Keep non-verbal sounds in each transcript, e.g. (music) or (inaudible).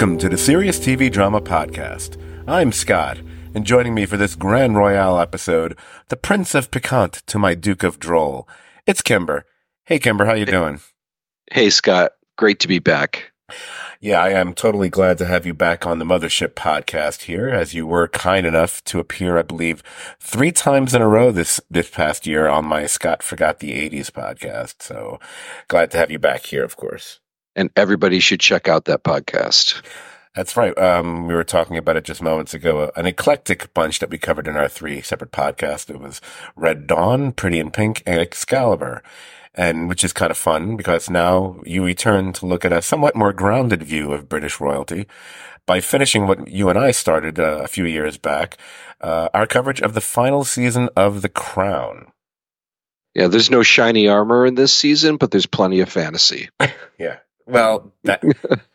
Welcome to the Serious TV Drama Podcast. I'm Scott, and joining me for this Grand Royale episode, the Prince of Piquant to my Duke of Droll. It's Kimber. Hey, Kimber, how you doing? Hey, Scott. Great to be back. Yeah, I am totally glad to have you back on the Mothership podcast here, as you were kind enough to appear, I believe, three times in a row this this past year on my Scott Forgot the '80s podcast. So glad to have you back here, of course. And everybody should check out that podcast. That's right. Um, we were talking about it just moments ago. An eclectic bunch that we covered in our three separate podcasts. It was Red Dawn, Pretty in Pink, and Excalibur. And which is kind of fun because now you return to look at a somewhat more grounded view of British royalty by finishing what you and I started uh, a few years back, uh, our coverage of the final season of The Crown. Yeah, there's no shiny armor in this season, but there's plenty of fantasy. (laughs) yeah. Well, that, (laughs)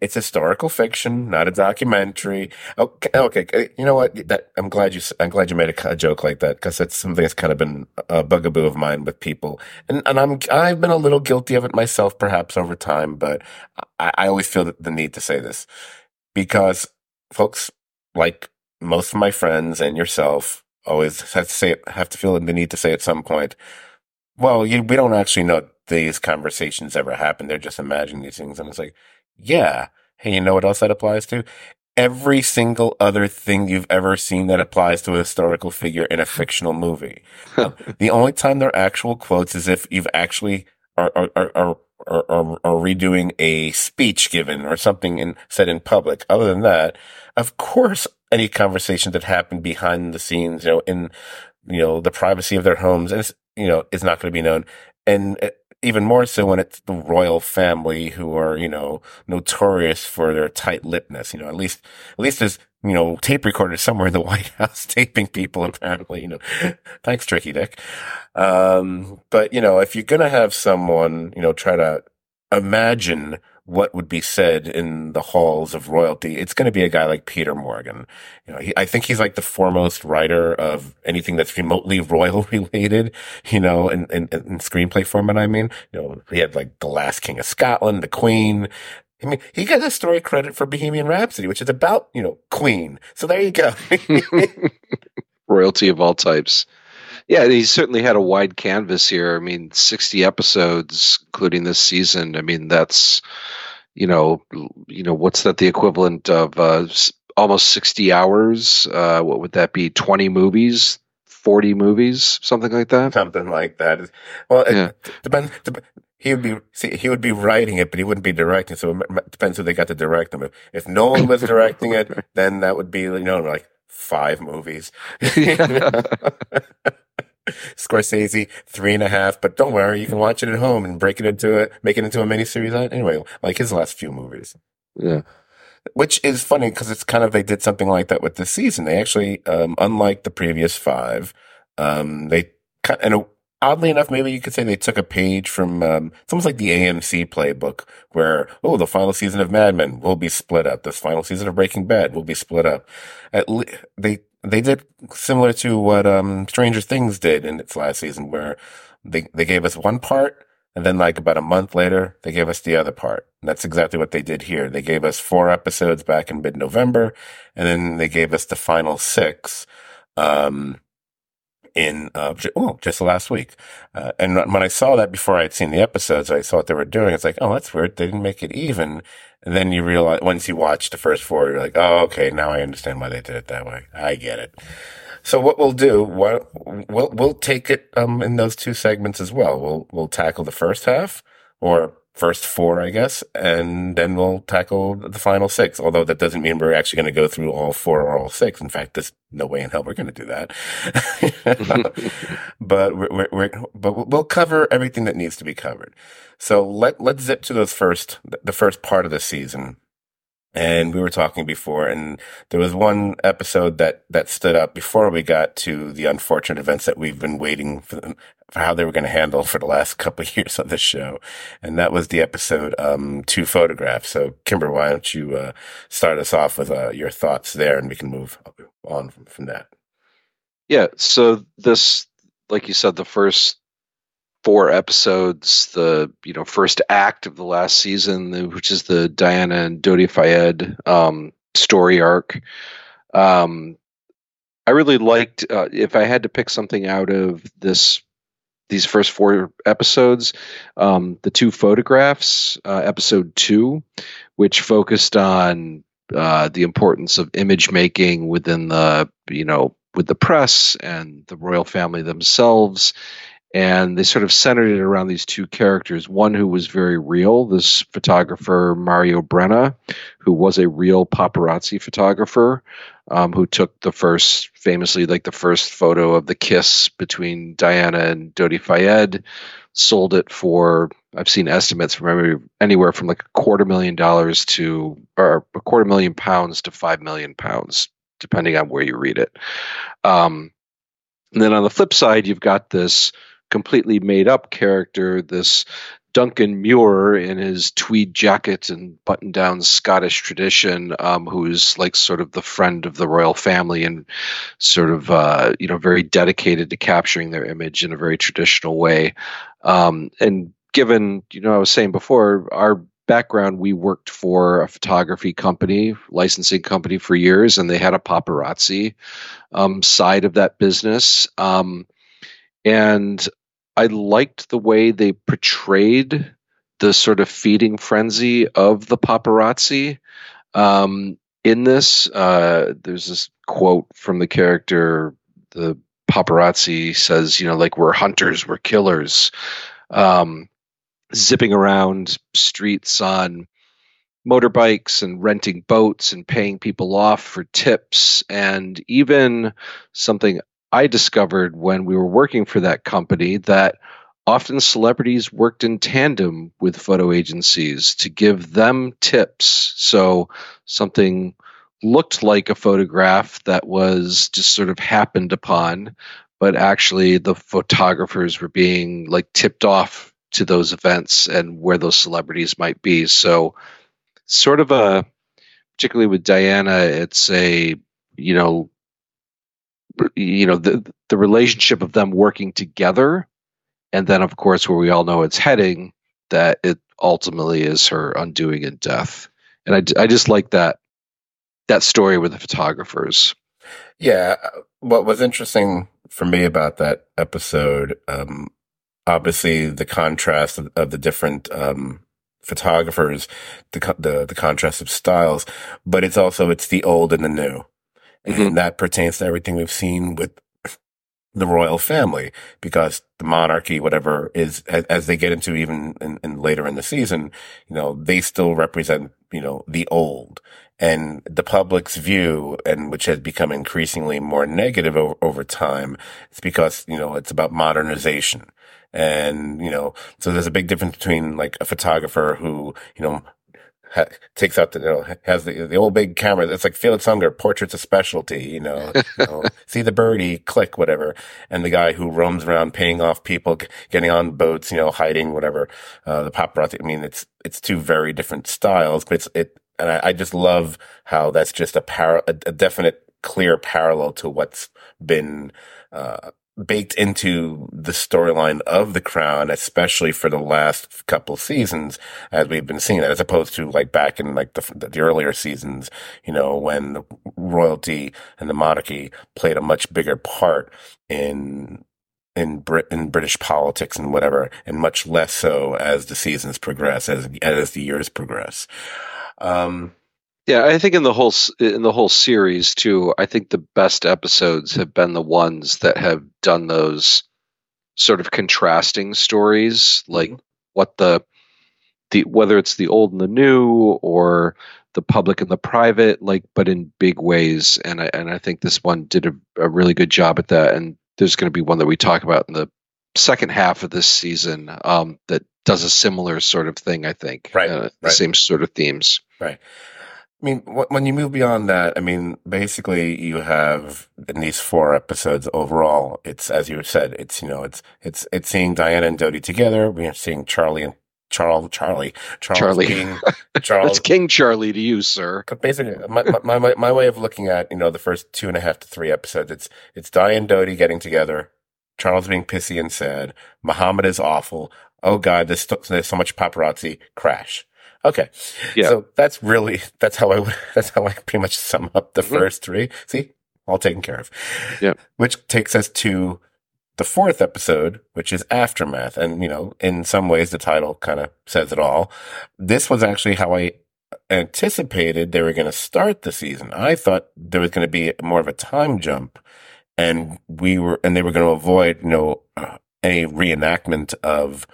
it's historical fiction, not a documentary. Oh, okay, okay. You know what? That, I'm glad you. I'm glad you made a, a joke like that because it's something that's kind of been a bugaboo of mine with people, and and I'm I've been a little guilty of it myself, perhaps over time. But I, I always feel the need to say this because folks like most of my friends and yourself always have to say have to feel the need to say at some point. Well, you, we don't actually know these conversations ever happened. They're just imagining these things. And it's like, yeah. Hey, you know what else that applies to? Every single other thing you've ever seen that applies to a historical figure in a fictional movie. um, (laughs) the only time they're actual quotes is if you've actually are, are, are, are or, or, redoing a speech given or something in, said in public. Other than that, of course, any conversation that happened behind the scenes, you know, in, you know, the privacy of their homes and, you know, is not going to be known. And uh, even more so when it's the royal family who are, you know, notorious for their tight lippedness. You know, at least, at least there's, you know, tape recorders somewhere in the (laughs) White House taping people, apparently, you know. (laughs) Thanks, Tricky Dick. Um, but, you know, if you're going to have someone, you know, try to imagine what would be said in the halls of royalty, it's going to be a guy like Peter Morgan. You know, he, I think he's like the foremost writer of anything that's remotely (laughs) royal related, you know, in, in, in screenplay format. I mean, you know, he had like The Last King of Scotland, The Queen. I mean, he got a story credit for Bohemian Rhapsody, which is about, you know, Queen. So there you go. (laughs) (laughs) royalty of all types. Yeah, he certainly had a wide canvas here. I mean, 60 episodes, including this season. I mean, that's, you know, you know, what's that the equivalent of uh, almost 60 hours? Uh, what would that be? 20 movies? 40 movies, something like that. Something like that. Well, yeah. it depends. He would be see, he would be writing it, but he wouldn't be directing. So it depends who they got to direct them. If, if Nolan was (laughs) directing it, then that would be you know like five movies. (laughs) Scorsese, three and a half, but don't worry, you can watch it at home and break it into it, make it into a miniseries. Anyway, like his last few movies. Yeah. Which is funny because it's kind of, they did something like that with this season. They actually, um, unlike the previous five, um, they kind and oddly enough, maybe you could say they took a page from, um, it's almost like the AMC playbook where, oh, the final season of Mad Men will be split up. This final season of Breaking Bad will be split up. At le- they, they did similar to what um, Stranger Things did in its last season, where they they gave us one part, and then like about a month later, they gave us the other part. And that's exactly what they did here. They gave us four episodes back in mid November, and then they gave us the final six. Um, in uh, oh, just last week. Uh, and when I saw that before I had seen the episodes, I saw what they were doing. It's like, oh, that's weird. They didn't make it even. And then you realize once you watch the first four, you're like, oh, okay, now I understand why they did it that way. I get it. So what we'll do, what, we'll we'll take it um, in those two segments as well. We'll we'll tackle the first half, or first four, I guess, and then we'll tackle the final six. Although that doesn't mean we're actually going to go through all four or all six. In fact, there's no way in hell we're going to do that. (laughs) but we're, we're, we're, but we'll cover everything that needs to be covered. So let let's zip to those first the first part of the season. And we were talking before, and there was one episode that that stood up before we got to the unfortunate events that we've been waiting for, them, for how they were going to handle for the last (laughs) couple of years on this show, and that was the episode um, two photographs. So, Kimber, why don't you uh, start us off with uh, your thoughts there, and we can move on from, from that. Yeah. So this, like you said, the first four episodes, the you know first act of the last season, which is the Diana and Dodi Fayed um, story arc. Um, I really liked. Uh, if I had to pick something out of this, these first four episodes, um, the two photographs, uh, episode two, which focused on uh, the importance of image making within the you know with the press and the royal family themselves and they sort of centered it around these two characters one who was very real this photographer mario brenna who was a real paparazzi photographer um, who took the first famously like the first photo of the kiss between diana and dodi fayed sold it for i've seen estimates from anywhere from like a quarter million dollars to or a quarter million pounds to five million pounds depending on where you read it. Um, and then on the flip side you've got this completely made up character, this Duncan Muir in his tweed jacket and button down Scottish tradition, um, who's like sort of the friend of the royal family and sort of, uh, you know, very dedicated to capturing their image in a very traditional way. Um, and given, you know, I was saying before, our background, we worked for a photography company, licensing company for years, and they had a paparazzi um, side of that business. Um, and I liked the way they portrayed the sort of feeding frenzy of the paparazzi. Um, in this, uh, there's this quote from the character. The paparazzi says, "You know, like we're hunters, we're killers." Um, zipping around streets on motorbikes and renting boats and paying people off for tips and even something I discovered when we were working for that company that often celebrities worked in tandem with photo agencies to give them tips. So something looked like a photograph that was just sort of happened upon, but actually the photographers were being like tipped off to those events and where those celebrities might be. So sort of a particularly with Diana, it's a you know you know the the relationship of them working together. And then of course where we all know it's heading that it ultimately is her undoing and death. And i, I just like that that story with the photographers. Yeah what was interesting for me about that episode um obviously the contrast of, of the different um photographers the, the the contrast of styles but it's also it's the old and the new Mm-hmm. And that pertains to everything we've seen with the royal family because the monarchy, whatever is, as, as they get into even in, in later in the season, you know, they still represent, you know, the old and the public's view and which has become increasingly more negative over, over time. It's because, you know, it's about modernization. And, you know, so there's a big difference between like a photographer who, you know, ha- takes out the, you know, has the, the old big camera. It's like Felix Unger, portraits a specialty, you know, (laughs) you know see the birdie, click, whatever. And the guy who roams around paying off people, getting on boats, you know, hiding, whatever, uh, the paparazzi. I mean, it's, it's two very different styles, but it's, it, and I, I just love how that's just a par, a, a definite, clear parallel to what's been, uh, baked into the storyline of the crown, especially for the last couple seasons, as we've been seeing that, as opposed to like back in like the, the earlier seasons, you know, when royalty and the monarchy played a much bigger part in in Brit in British politics and whatever, and much less so as the seasons progress, as as the years progress. Um, yeah, I think in the whole in the whole series too, I think the best episodes have been the ones that have done those sort of contrasting stories, like mm-hmm. what the the whether it's the old and the new or the public and the private, like but in big ways. And I and I think this one did a, a really good job at that. And there's going to be one that we talk about in the second half of this season um, that does a similar sort of thing. I think, right, uh, right. the same sort of themes, right. I mean, when you move beyond that, I mean, basically you have in these four episodes overall, it's as you said, it's you know, it's it's it's seeing Diana and Dodi together. We're seeing Charlie and Charles, Charlie, Charles Charlie. being (laughs) Charles. That's King Charlie to you, sir. But basically, my, my my my way of looking at you know the first two and a half to three episodes, it's it's Diane and Dodi getting together, Charles being pissy and sad, Muhammad is awful. Oh God, there's, there's so much paparazzi. Crash. Okay. Yeah. So that's really, (laughs) that's how I would, (laughs) that's how I pretty much sum up the Mhm. first three. See, all taken care of. Yeah. Which takes us to the fourth episode, which is Aftermath. And, you know, in some ways, the title kind of says it all. This was actually how I anticipated they were going to start the season. I thought there was going to be more of a time jump and we were, and they were going to avoid, you know, uh, any reenactment of,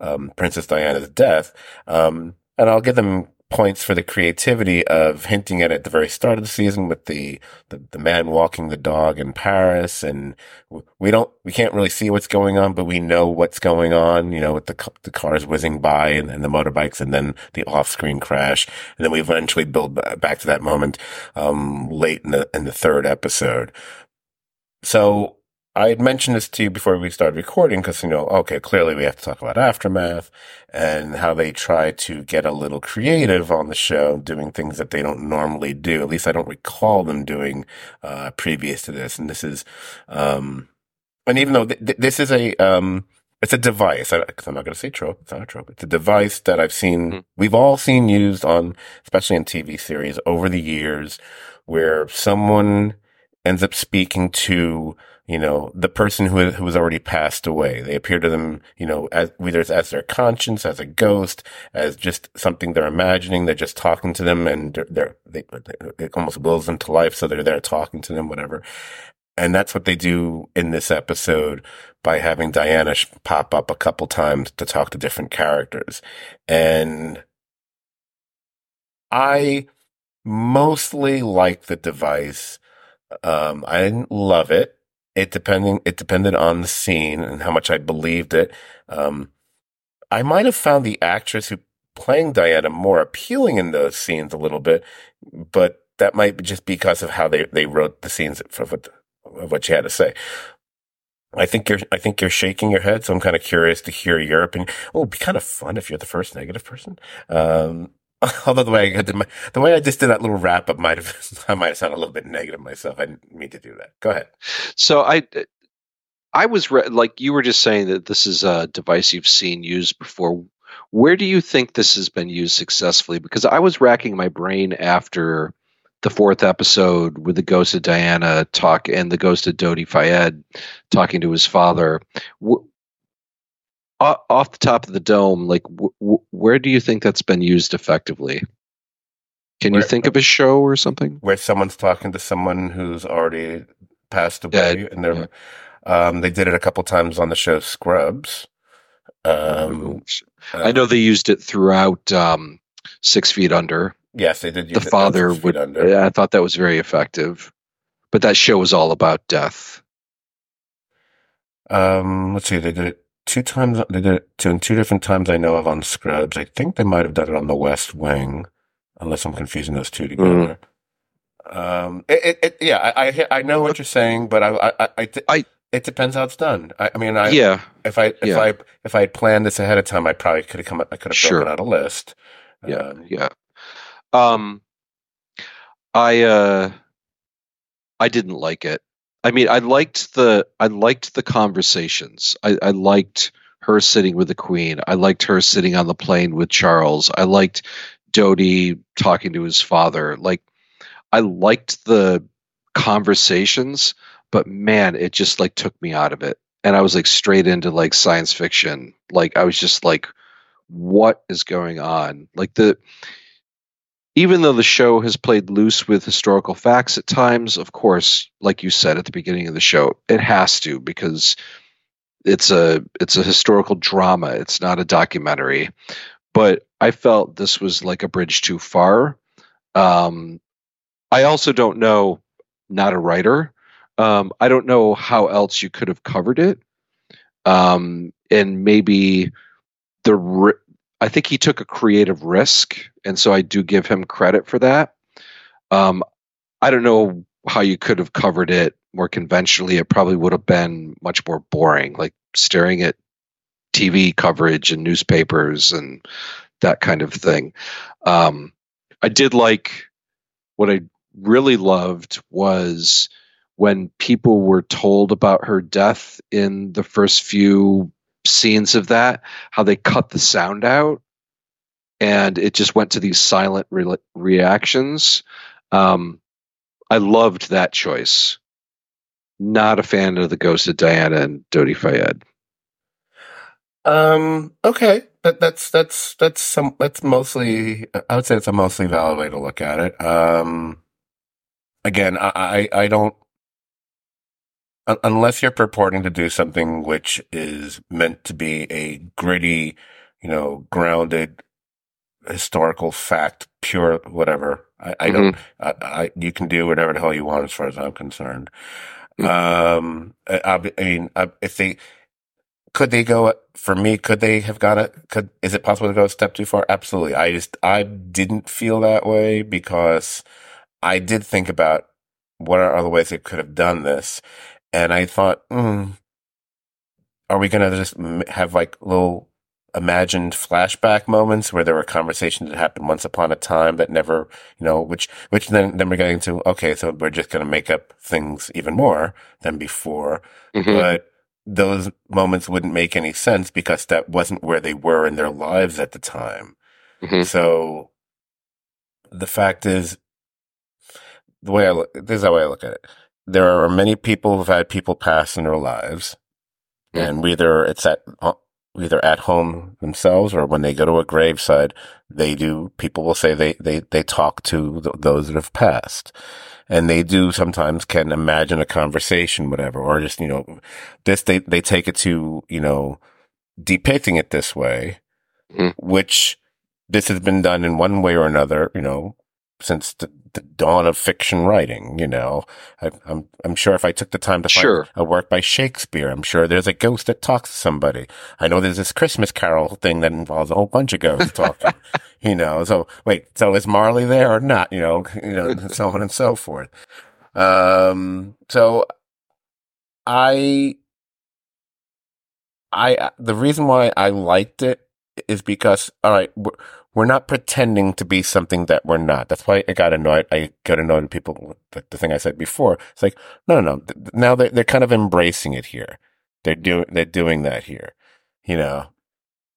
um, Princess Diana's death. Um, and I'll give them points for the creativity of hinting at it at the very start of the season with the, the, the man walking the dog in Paris. And we don't, we can't really see what's going on, but we know what's going on, you know, with the, the cars whizzing by and, and the motorbikes and then the off screen crash. And then we eventually build back to that moment, um, late in the, in the third episode. So I had mentioned this to you before we started recording because, you know, okay, clearly we have to talk about Aftermath and how they try to get a little creative on the show, doing things that they don't normally do. At least I don't recall them doing, uh, previous to this. And this is, um, and even though th- th- this is a, um, it's a device. I, cause I'm not going to say trope. It's not a trope. It's a device that I've seen, Mhm. we've all seen used on, especially in TV series over the years where someone ends up speaking to, you know, the person who, who has already passed away. They appear to them, you know, as whether it's as their conscience, as a ghost, as just something they're imagining. They're just talking to them and they're, they're they, it almost wills them to life. So they're there talking to them, whatever. And that's what they do in this episode by having Diana pop up a couple times to talk to different characters. And I mostly like the device. Um, I didn't love it. It depending, it depended on the scene and how much I believed it. Um, I might have found the actress who playing Diana more appealing in those scenes a little bit, but that might be just because of how they, they wrote the scenes of what, of what she had to say. I think you're, I think you're shaking your head. So I'm kind of curious to hear your opinion. It'd be kind of fun if you're the first negative person. Um, (laughs) although the way I did my, the way I just did that little wrap up might have, (laughs) I might have sounded a little bit negative myself. I didn't mean to do that. Go ahead. So I, I was re- like you were just saying that this is a device you've seen used before. Where do you think this has been used successfully? Because I was racking my brain after the fourth episode with the ghost of Diana talk and the ghost of Dodi Fayed talking to his father. W- off the top of the dome, like w- w- where do you think that's been used effectively? Can Where- you think of a show or something? Where someone's talking to someone who's already passed away and they're, um, they did it a couple times on the show Scrubs. Um, I know they used it throughout um, Six Feet Under. Yes, they did. the it father Six Feet would. Under. Yeah, I thought that was very effective. But that show was all about death. Um, let's see. They did it two times. They did it two, two different times I know of on Scrubs. I think they might have done it on The West Wing, unless I'm confusing those two together. Um, it, it, it, yeah, I, I, I know what you're saying, but I, I, I, I, I- it depends how it's done. I, I mean, I, yeah, if I, if yeah. I, if I had planned this ahead of time, I probably could have come, I could have Sure. broken out a list. yeah, Um, yeah. Um, I uh, I didn't like it. I mean, I liked the I liked the conversations. I, I liked her sitting with the Queen. I liked her sitting on the plane with Charles. I liked Dodi talking to his father. Like, I liked the conversations, but man, it just like took me out of it. And I was like straight into like science fiction. Like I was just like, what is going on? Like the even though the show has played loose with historical facts at times, of course, like you said at the beginning of the show, it has to because it's a it's a historical drama. It's not a documentary. But I felt this was like a bridge too far. Um, I also don't know, not a writer. Um, I don't know how else you could have covered it. Um, and maybe the I think he took a creative risk, and so I do give him credit for that. Um, I don't know how you could have covered it more conventionally. It probably would have been much more boring, like staring at TV coverage and newspapers and that kind of thing. Um, I did like what I really loved was when people were told about her death in the first few scenes of that, how they cut the sound out and it just went to these silent re- reactions. Um, I loved that choice. Not a fan of the ghost of Diana and Dodi Fayed. Um. Okay. That that's that's that's some that's mostly. I would say it's a mostly valid way to look at it. Um. Again, I I, I don't. Unless you're purporting to do something which is meant to be a gritty, you know, grounded, historical fact, pure whatever. I, I mm-hmm. don't. I, I, you can do whatever the hell you want, as far as I'm concerned. Mm-hmm. Um. I, I mean, if they could they go for me could they have gone it could is it possible to go a step too far absolutely i just i didn't feel that way because i did think about what are other ways they could have done this and i thought mm, are we going to just have like little imagined flashback moments where there were conversations that happened once upon a time that never, you know, which, which then, then we're getting to, okay, so we're just going to make up things even more than before. Mm-hmm. But those moments wouldn't make any sense because that wasn't where they were in their lives at the time. Mm-hmm. So the fact is, the way I look, this is how I look at it. There are many people who've had people pass in their lives, mm-hmm. and whether it's at either at home themselves or when they go to a graveside, they do. People will say they they they talk to th- those that have passed, and they do sometimes can imagine a conversation, whatever, or just, you know, this, they, they take it to, you know, depicting it this way, mm-hmm. which this has been done in one way or another, you know, since the, the dawn of fiction writing. You know, I, am I'm, I'm sure if I took the time to sure. find a work by Shakespeare, I'm sure there's a ghost that talks to somebody. I know there's this Christmas Carol thing that involves a whole bunch of ghosts talking. (laughs) you know, so wait, so is Marley there or not? You know, (laughs) you know, so on and so forth. Um, so I, I, the reason why I liked it is because, all right, we're not pretending to be something that we're not. That's why I got annoyed. I got annoyed with people. The, the thing I said before. It's like, no, no, no. Now they're, they're kind of embracing it here. They're mm-hmm. doing, they're doing that here, you know?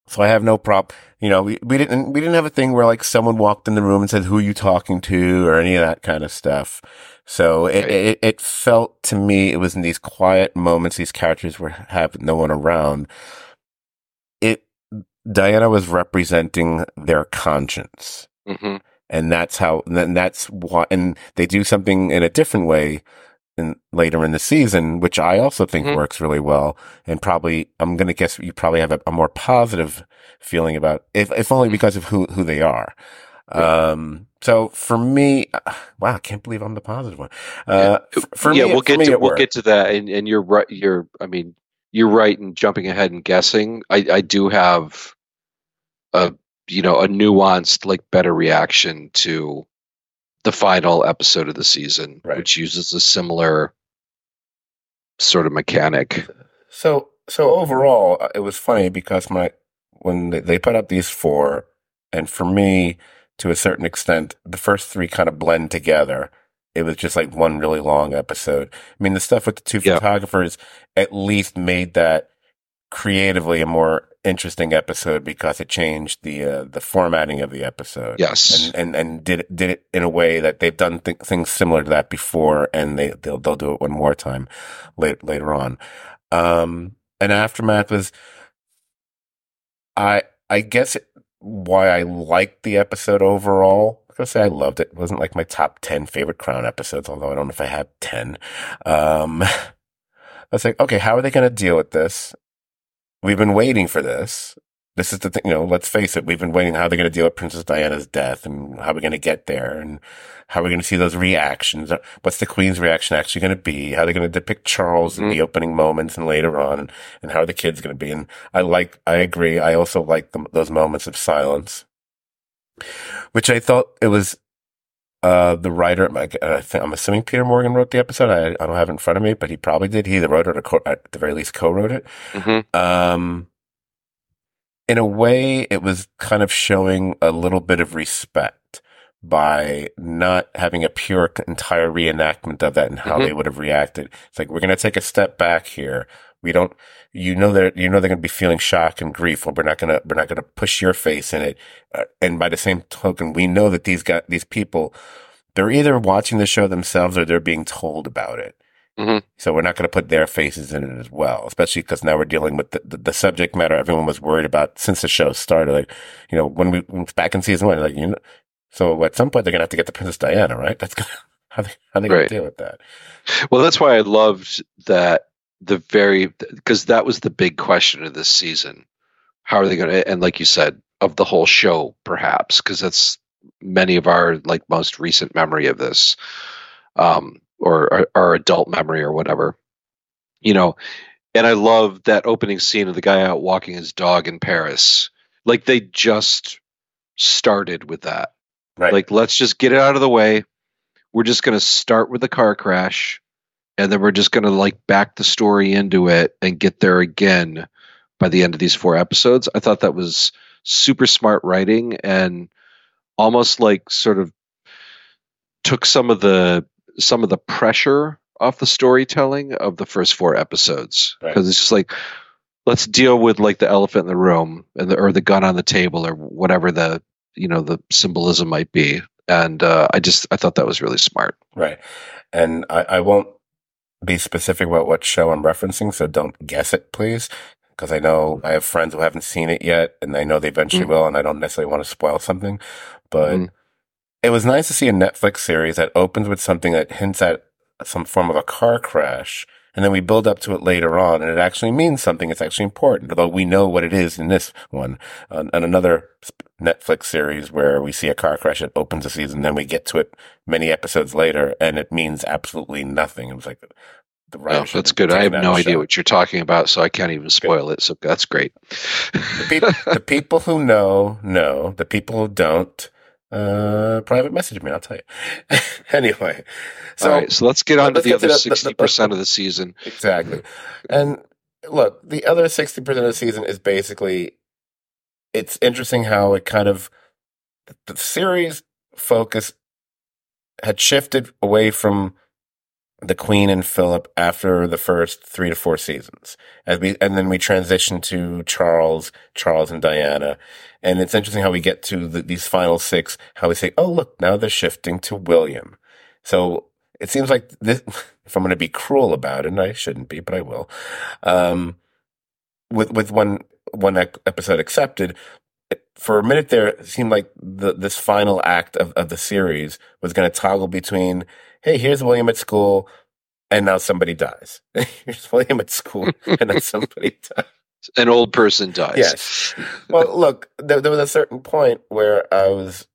So I have no problem. You know, we, we didn't, we didn't have a thing where like someone walked in the room and said, who are you talking to or any of that kind of stuff. So it, it, it felt to me, it was in these quiet moments, these characters were have no one around Diana was representing their conscience. Mm-hmm. And that's how, and that's why, and they do something in a different way in, later in the season, which I also think mm-hmm. works really well. And probably, I'm going to guess you probably have a, a, more positive feeling about, if, if only mm-hmm. because of who, who they are. Um, so for me, (sighs) wow, I can't believe I'm the positive one. Uh, yeah. for yeah, me, we'll get to, we'll get to that. And, and you're right. You're, I mean, you're right in jumping ahead and guessing. I, I do have a you know a nuanced like better reaction to the final episode of the season right. which uses a similar sort of mechanic so so overall uh, it was funny because my when they put up these four and for me to a certain extent the first three kind of blend together it was just like one really long episode i mean the stuff with the two yeah. photographers at least made that creatively a more interesting episode because it changed the uh, the formatting of the episode. Yes, and and, and did it, did it in a way that they've done th- things similar to that before, and they they'll they'll do it one more time later later on. Um, and aftermath was, I I guess it, why I liked the episode overall. I say I loved it. It wasn't like my top ten favorite Crown episodes, although I don't know if I have ten. Um, (laughs) I was like, okay, how are they going to deal with this? We've been waiting for this. This is the thing, you know, let's face it. We've been waiting how they're going to deal with Princess Diana's death and how we're going to get there and how we're going to see those reactions. What's the Queen's reaction actually going to be? How they're going to depict Charles mm-hmm. in the mm-hmm. opening moments and later on and, and how are the kids going to be? And I like, I agree. I also like the, those moments of silence, which I thought it was uh, the writer, uh, I think, I'm assuming Peter Morgan wrote the episode. I, I don't have it in front of me, but he probably did. He either wrote it or co- at the very least co-wrote it. Mm-hmm. Um, in a way, it was kind of showing a little bit of respect by not having a pure entire reenactment of that and how Mhm. they would have reacted. It's like, we're going to take a step back here. We don't, you know, that you know, they're going to be feeling shock and grief. Well, we're not going to, we're not going to push your face in it. Uh, and by the same token, we know that these got these people, they're either watching the show themselves or they're being told about it. Mhm. So we're not going to put their faces in it as well, especially because now we're dealing with the, the, the subject matter everyone was worried about since the show started. Like, you know, when we back in season one, like you know, so at some point they're going to have to get the Princess Diana, right? That's gonna, (laughs) how they how they going to deal with that? Well, that's why I loved that the very because that was the big question of this season. How are they going to? And like you said, of the whole show, perhaps because that's many of our like most recent memory of this, um, or our, our adult memory or whatever. You know, and I love that opening scene of the guy out walking his dog in Paris. Like they just started with that. Right. Like, let's just get it out of the way. We're just going to start with the car crash, and then we're just going to like back the story into it and get there again by the end of these four episodes. I thought that was super smart writing and almost like sort of took some of the some of the pressure off the storytelling of the first four episodes Right. because it's just like let's deal with like the elephant in the room and the, or the gun on the table or whatever the you know the symbolism might be and uh, i just i thought that was really smart Right. And I, I won't be specific about what show I'm referencing, so don't guess it, please. Because I know I have friends who haven't seen it yet, and I know they eventually Mm. will, and I don't necessarily want to spoil something. But Mm. it was nice to see a Netflix series that opens with something that hints at some form of a car crash, and then we build up to it later on, and it actually means something. It's actually important, although we know what it is in this one. On, on another Netflix series where we see a car crash, it opens the season, then we get to it many episodes later, and it means absolutely nothing. It was like the, Oh, that's good i have no out of the idea show. what you're talking about so i can't even spoil it so that's great The, peop- the people who know know. The people who don't, uh, private message me. I'll tell you. (laughs) anyway, so all right so let's get on to the other the- the- the- 60% of the season exactly, and look, the other sixty percent of the season is basically. It's interesting how it kind of the series focus had shifted away from the Queen and Philip after the first three to four seasons, and we and then we transition to Charles, Charles and Diana, and it's interesting how we get to the, these final six. How we say, "Oh, look, now they're shifting to William." So it seems like this. (laughs) If I'm going to be cruel about it, and I shouldn't be, but I will. Um, with with one one episode accepted, for a minute there, it seemed like the this final act of, of the series was going to toggle between, hey, here's William at school, and now somebody dies. (laughs) here's William at school, and then (laughs) somebody dies. an old person dies Yes. Well, look, there, there was a certain point where I was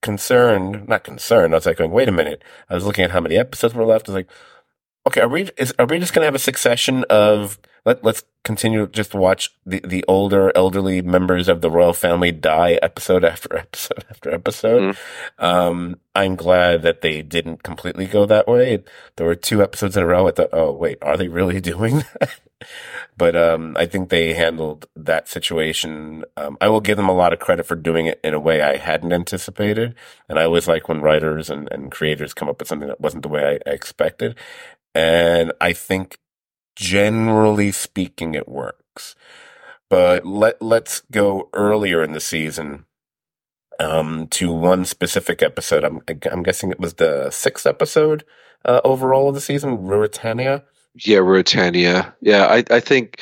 concerned, not concerned. I was like going, wait a minute. I was looking at how many episodes were left. I was like, okay, are we is, are we just going to have a succession of let let's continue just watch the the older elderly members of the royal family die episode after episode (laughs) after episode. Um, I'm glad that they didn't completely go that way. There were two episodes in a row. I thought, oh wait, are they really (laughs) doing that? but um, I think they handled that situation. Um, I will give them a lot of credit for doing it in a way I hadn't anticipated. And I always like when writers and, and creators come up with something that wasn't the way I, I expected. And I think generally speaking, it works. But let let's go earlier in the season um, to one specific episode. I'm I'm guessing it was the sixth episode uh, overall of the season, Ruritania. Yeah, Ruritania. Yeah, I, I think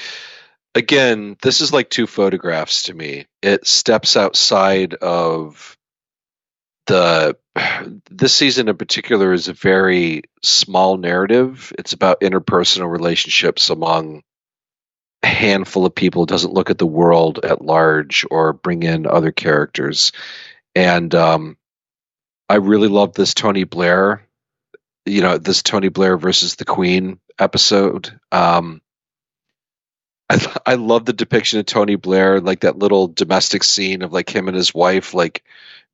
again, this is like two photographs to me. It steps outside of the this season in particular is a very small narrative. It's about interpersonal relationships among a handful of people. It doesn't look at the world at large or bring in other characters. And um, I really love this Tony Blair you know this Tony Blair versus the Queen episode. Um, I I love the depiction of Tony Blair, like that little domestic scene of like him and his wife, like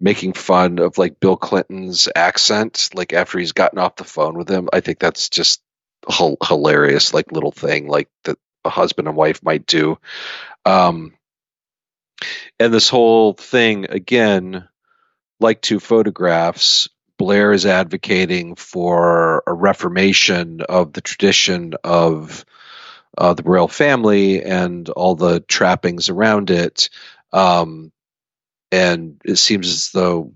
making fun of like Bill Clinton's accent, like after he's gotten off the phone with him. I think that's just hilarious, like little thing like that a husband and wife might do. Um, and this whole thing again, like two photographs, Blair is advocating for a reformation of the tradition of uh, the royal family and all the trappings around it. Um, and it seems as though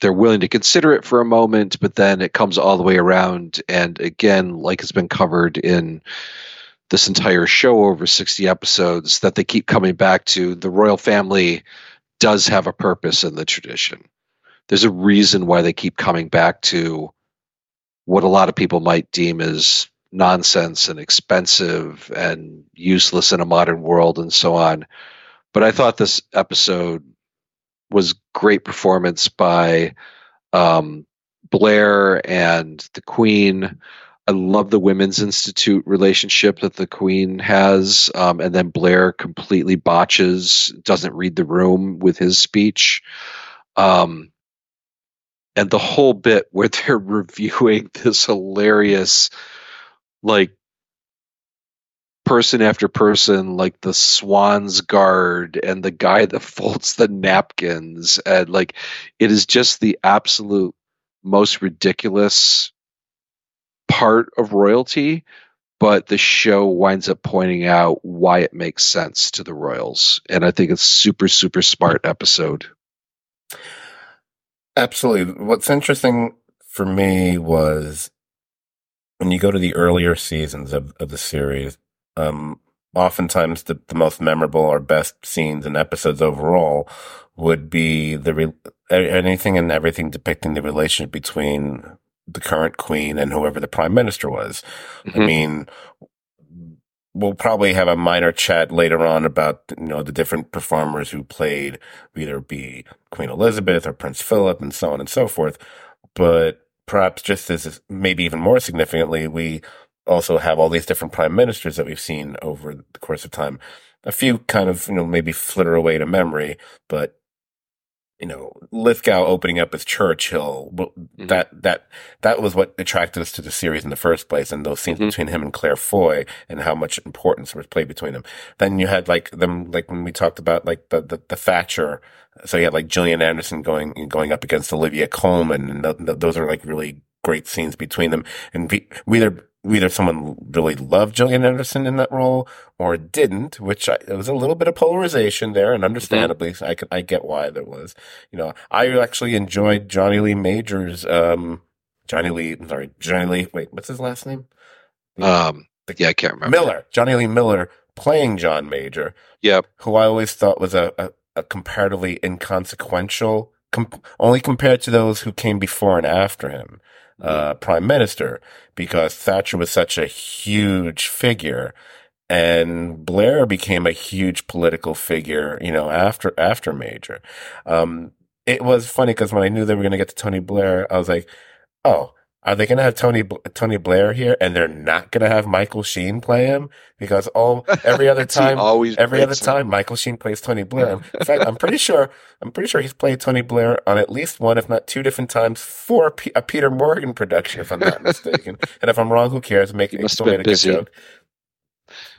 they're willing to consider it for a moment, but then it comes all the way around. And again, like it's been covered in this entire show over 60 episodes, that they keep coming back to the royal family does have a purpose in the tradition. There's a reason why they keep coming back to what a lot of people might deem as nonsense and expensive and useless in a modern world and so on. But I thought this episode was great performance by um, Blair and the Queen. I love the Women's Institute relationship that the Queen has, um, and then Blair completely botches, doesn't read the room with his speech. Um, and the whole bit where (laughs) they're reviewing this hilarious, like, person after person, like the Swans guard and the guy that folds the napkins, and like, it is just the absolute most ridiculous part of royalty, but the show winds up pointing out why it makes sense to the royals. And I think it's super, super smart episode. Absolutely. What's interesting for me was when you go to the earlier seasons of, of the series, um, oftentimes the, the most memorable or best scenes and episodes overall would be the re- anything and everything depicting the relationship between the current queen and whoever the prime minister was. Mm-hmm. I mean, we'll probably have a minor chat later on about you know the different performers who played either be Queen Elizabeth or Prince Philip and so on and so forth. But perhaps just as maybe even more significantly, we also have all these different prime ministers that we've seen over the course of time. A few kind of you know maybe flitter away to memory, but you know, Lithgow opening up as Churchill, mm-hmm. that, that, that was what attracted us to the series in the first place. And those scenes mm-hmm. between him and Claire Foy and how much importance was played between them. Then you had like them, like when we talked about like the, the, the Thatcher. So you had like Gillian Anderson going, going up against Olivia Colman. And th- th- those are like really great scenes between them. And we, we either either someone really loved Gillian Anderson in that role or didn't, which I, there was a little bit of polarization there, and understandably, mm-hmm. I can I get why there was. You know, I actually enjoyed Jonny Lee Majors. Um, Jonny Lee, sorry, Jonny Lee. Wait, what's his last name? Um, yeah, I can't remember. Miller, Jonny Lee Miller, playing John Major. Yep. Who I always thought was a, a, a comparatively inconsequential, com- only compared to those who came before and after him uh, prime minister because Thatcher was such a huge figure and Blair became a huge political figure, you know, after, after Major. Um, it was funny because when I knew they were going to get to Tony Blair, I was like, oh, are they going to have Tony Tony Blair here, and they're not going to have Michael Sheen play him because all every other (laughs) time, always every other time, Michael Sheen plays Tony Blair. In (laughs) fact, I'm pretty sure I'm pretty sure he's played Tony Blair on at least one, if not two, different times for a, P- a Peter Morgan production, if I'm not (laughs) mistaken. and if I'm wrong, who cares? Make it still made a busy. good joke.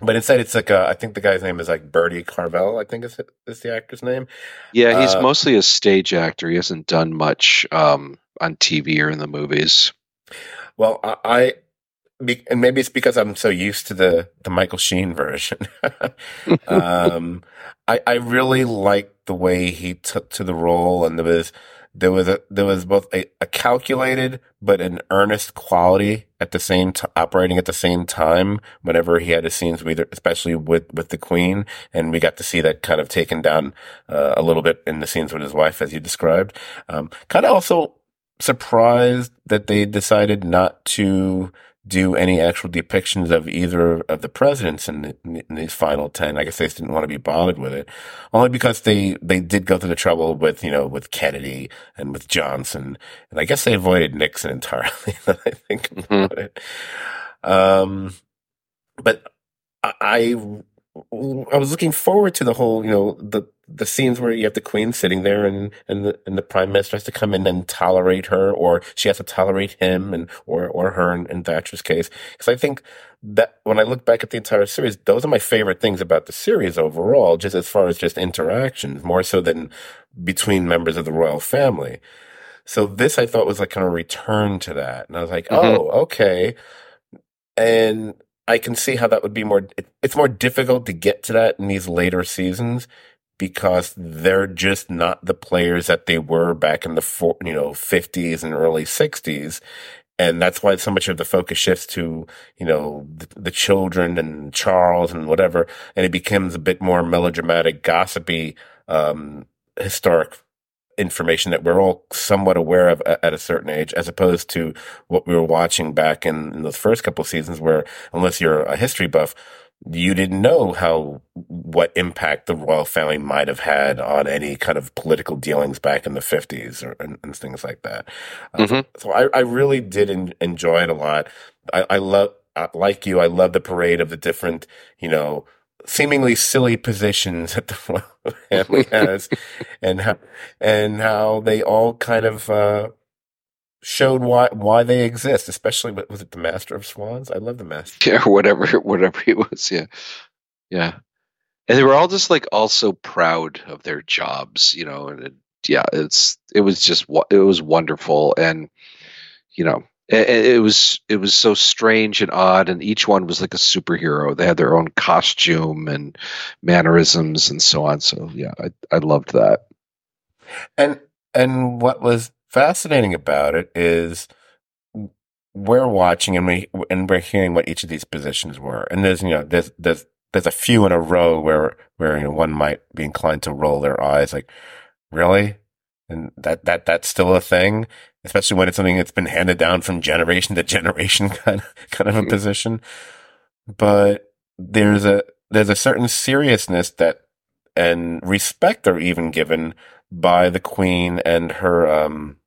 But instead, it's like uh, I think the guy's name is like Bertie Carvel. I think is is the actor's name. Yeah, he's uh, mostly a stage actor. He hasn't done much um, on TV or in the movies. Well, I, I and maybe it's because I'm so used to the the Michael Sheen version. (laughs) um, I I really liked the way he took to the role, and there was there was a there was both a, a calculated but an earnest quality at the same time, operating at the same time. Whenever he had his scenes, with, especially with with the Queen, and we got to see that kind of taken down uh, a little bit in the scenes with his wife, as you described. Um, kind of also surprised that they decided not to do any actual depictions of either of the presidents in, the, in, these final 10. I guess they just didn't want to be bothered with it. Only because they, they did go through the trouble with, you know, with Kennedy and with Johnson. And I guess they avoided Nixon (laughs) entirely, I think mm-hmm. about it. Um, but I, I was looking forward to the whole, you know, the, the scenes where you have the queen sitting there and, and the, and the prime minister has to come in and tolerate her or she has to tolerate him and, or, or her in, in Thatcher's case. Cause I think that when I look back at the entire series, those are my favorite things about the series overall, just as far as just interactions, more so than between members of the royal family. So this I thought was like kind of a return to that. And I was like, mm-hmm. oh, okay. And I can see how that would be more, it, it's more difficult to get to that in these later seasons because they're just not the players that they were back in the four, you know, 50s and early 60s. And that's why so much of the focus shifts to, you know, the, the children and Charles and whatever. And it becomes a bit more melodramatic, gossipy, um, historic information that we're all somewhat aware of at a certain age, as opposed to what we were watching back in, in those first couple seasons, where unless you're a history buff, you didn't know how what impact the royal family might have had on any kind of political dealings back in the 50s or and, and things like that. Uh, mm-hmm. so I, I, really did in, enjoy it a lot. I, I love, like you, I love the parade of the different, you know, seemingly silly positions (laughs) that the royal family (laughs) has, and how and how they all kind of uh, showed why why they exist. Especially was it the Master of Swans? I love the Master. (laughs) Yeah, whatever whatever he was. Yeah, yeah, and they were all just like also proud of their jobs, you know. And it, yeah, it's it was just it was wonderful, and you know it, it, was it was so strange and odd and each one was like a superhero they had their own costume and mannerisms and so on so yeah i, I loved that and and what was fascinating about it is we're watching and we and we're hearing what each of these positions were and there's you know there's there's there's a few in a row where where you know one might be inclined to roll their eyes like really and that that that's still a thing especially when it's something that's been handed down from generation to generation (laughs) kind of, kind of a mm-hmm. position. But there's a, there's a certain seriousness that and respect are even given by the queen and her, um,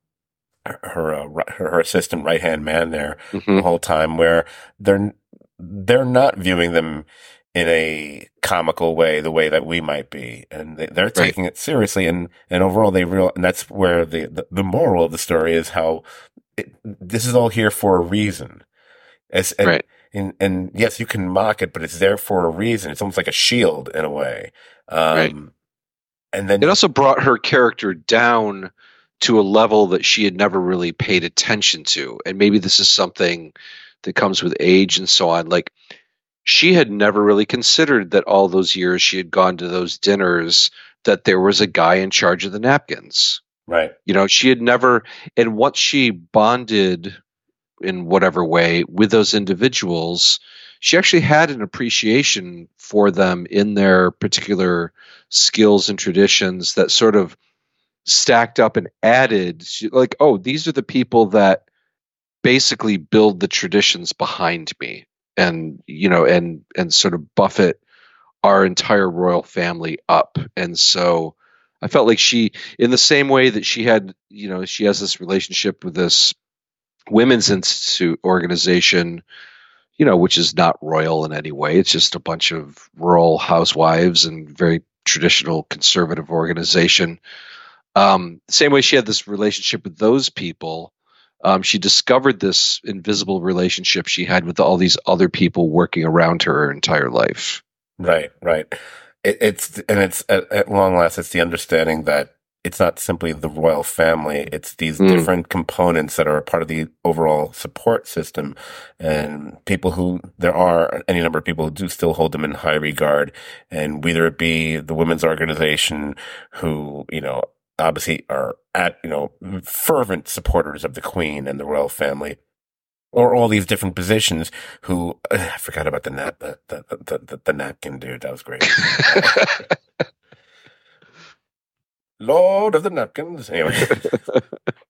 her, uh, her assistant right hand man there mm-hmm. the whole time where they're, they're not viewing them in a comical way, the way that we might be. And they, are taking right. it seriously. And, and overall they real, and that's where the, the, the moral of the story is how it, this is all here for a reason. As, and, right. and, and yes, you can mock it, but it's there for a reason. It's almost like a shield in a way. Um, right. and then it also brought her character down to a level that she had never really paid attention to. And maybe this is something that comes with age and so on. Like, she had never really considered that all those years she had gone to those dinners that there was a guy in charge of the napkins. Right. You know, she had never, and once she bonded in whatever way with those individuals, she actually had an appreciation for them in their particular skills and traditions that sort of stacked up and added, like, oh, these are the people that basically build the traditions behind me and you know and and sort of buffet our entire royal family up. And so i felt like she in the same way that she had you know she has this relationship with this women's institute organization you know which is not royal in any way. It's just a bunch of rural housewives and very traditional conservative organization um, same way she had this relationship with those people um, she discovered this invisible relationship she had with all these other people working around her her entire life. Right, right. It, it's and it's at, at, long last, it's the understanding that it's not simply the royal family; it's these mm. different components that are a part of the overall support system, and people who there are any number of people who do still hold them in high regard, and whether it be the women's organization who you know obviously are at you know fervent supporters of the queen and the royal family or all these different positions who uh, (sighs) I forgot about the nap the the, the, the, the napkin dude. That was great. (laughs) Lord of the napkins. Anyway (laughs)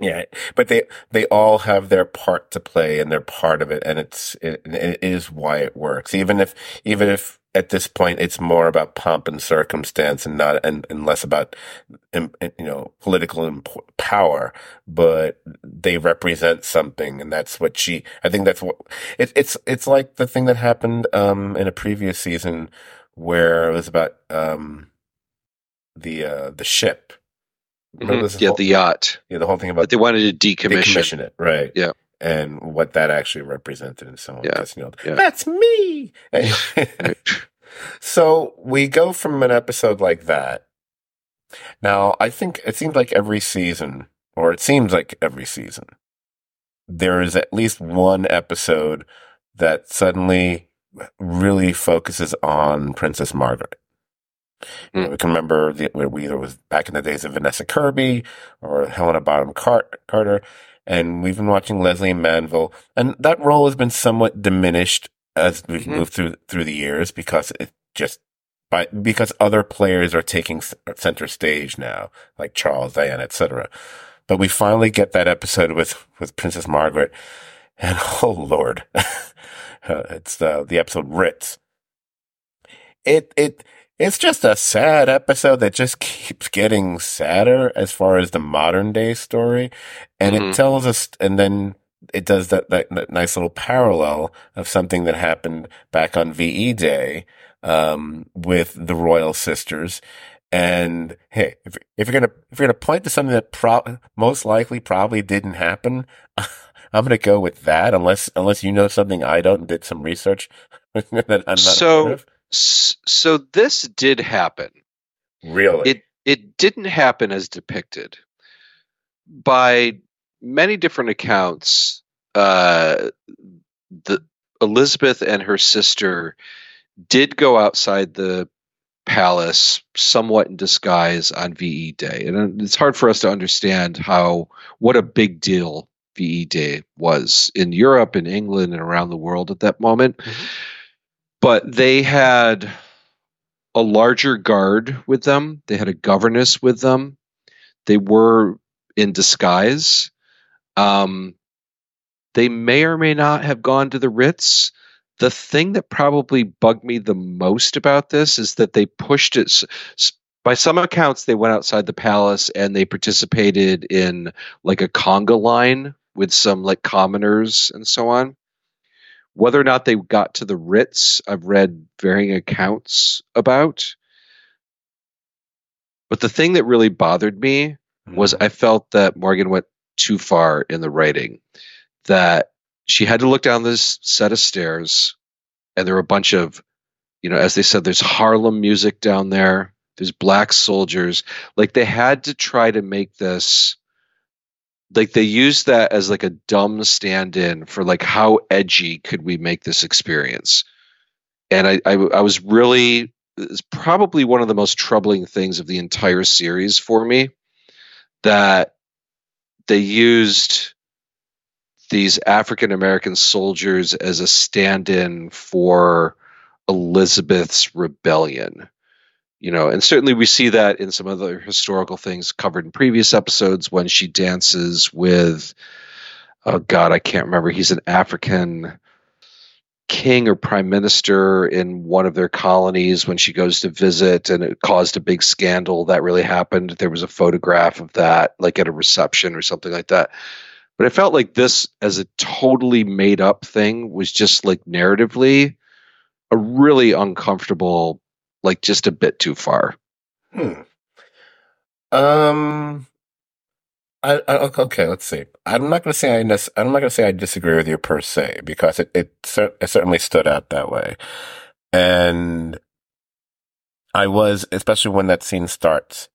yeah but they they all have their part to play and they're part of it and it's it, it is why it works even if even if at this point, it's more about pomp and circumstance and not, and, and less about, you know, political power, but they represent something. And that's what she, I think that's what, it, it's, it's like the thing that happened, um, in a previous season where it was about, um, the uh, the ship. Mm-hmm. Yeah, whole, the yacht. Yeah, the whole thing about but they wanted to decommission. decommission it, right? Yeah, and what that actually represented, and so on. Yeah, you know, yeah. that's me. (laughs) so we go from an episode like that. Now, I think it seems like every season, or it seems like every season, there is at least one episode that suddenly really focuses on Princess Margaret. You know, we can remember the, we either was back in the days of Vanessa Kirby or Helena Bonham Carter, and we've been watching Lesley Manville, and that role has been somewhat diminished as we've mm-hmm. moved through through the years because it just by because other players are taking center stage now, like Charles, Diana, etc. But we finally get that episode with with Princess Margaret, and (laughs) oh lord, (laughs) it's the the episode Ritz. It it it's just a sad episode that just keeps getting sadder as far as the modern day story. And mm-hmm. it tells us, and then it does that, that, that, nice little parallel of something that happened back on VE Day, um, with the Royal Sisters. And hey, if, if you're gonna, if you're gonna point to something that pro- most likely probably didn't happen, (laughs) I'm gonna go with that unless, unless you know something I don't and did some research (laughs) that I'm not so, so this did happen. Really? It it didn't happen as depicted. By many different accounts, uh, the Elizabeth and her sister did go outside the palace somewhat in disguise on VE Day. And it's hard for us to understand how what a big deal VE Day was in Europe and England and around the world at that moment. Mm-hmm but they had a larger guard with them. They had a governess with them. They were in disguise. Um, they may or may not have gone to the Ritz. The thing that probably bugged me the most about this is that they pushed it. By some accounts, they went outside the palace and they participated in like a conga line with some like commoners and so on. Whether or not they got to the Ritz, I've read varying accounts about. But the thing that really bothered me was mm-hmm. I felt that Morgan went too far in the writing. That she had to look down this set of stairs, and there were a bunch of, you know, as they said, there's Harlem music down there. There's black soldiers. Like they had to try to make this like they use that as like a dumb stand-in for like how edgy could we make this experience? And i i, I was really it's probably one of the most troubling things of the entire series for me that they used these african american soldiers as a stand-in for elizabeth's rebellion you know and certainly we see that in some other historical things covered in previous episodes when she dances with oh god i can't remember he's an african king or prime minister in one of their colonies when she goes to visit and it caused a big scandal that really happened. There was a photograph of that like at a reception or something like that. But i felt like this as a totally made up thing was just like narratively a really uncomfortable like just a bit too far. Hmm. Um. I, I, okay, let's see. I'm not going to say I I'm not going to say I disagree with you per se because it it, it certainly stood out that way, and I was especially when that scene starts,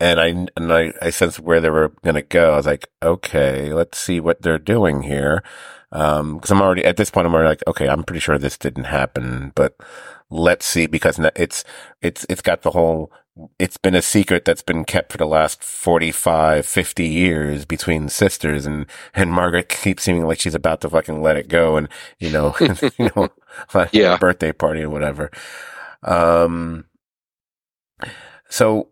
and I and I I sensed where they were going to go. I was like, okay, let's see what they're doing here, because um, I'm already at this point. I'm already like, okay, I'm pretty sure this didn't happen, but let's see because it's it's it's got the whole it's been a secret that's been kept for the last 45 50 years between sisters and and Margaret keeps seeming like she's about to fucking let it go and you know (laughs) (laughs) you know like yeah. birthday party or whatever um so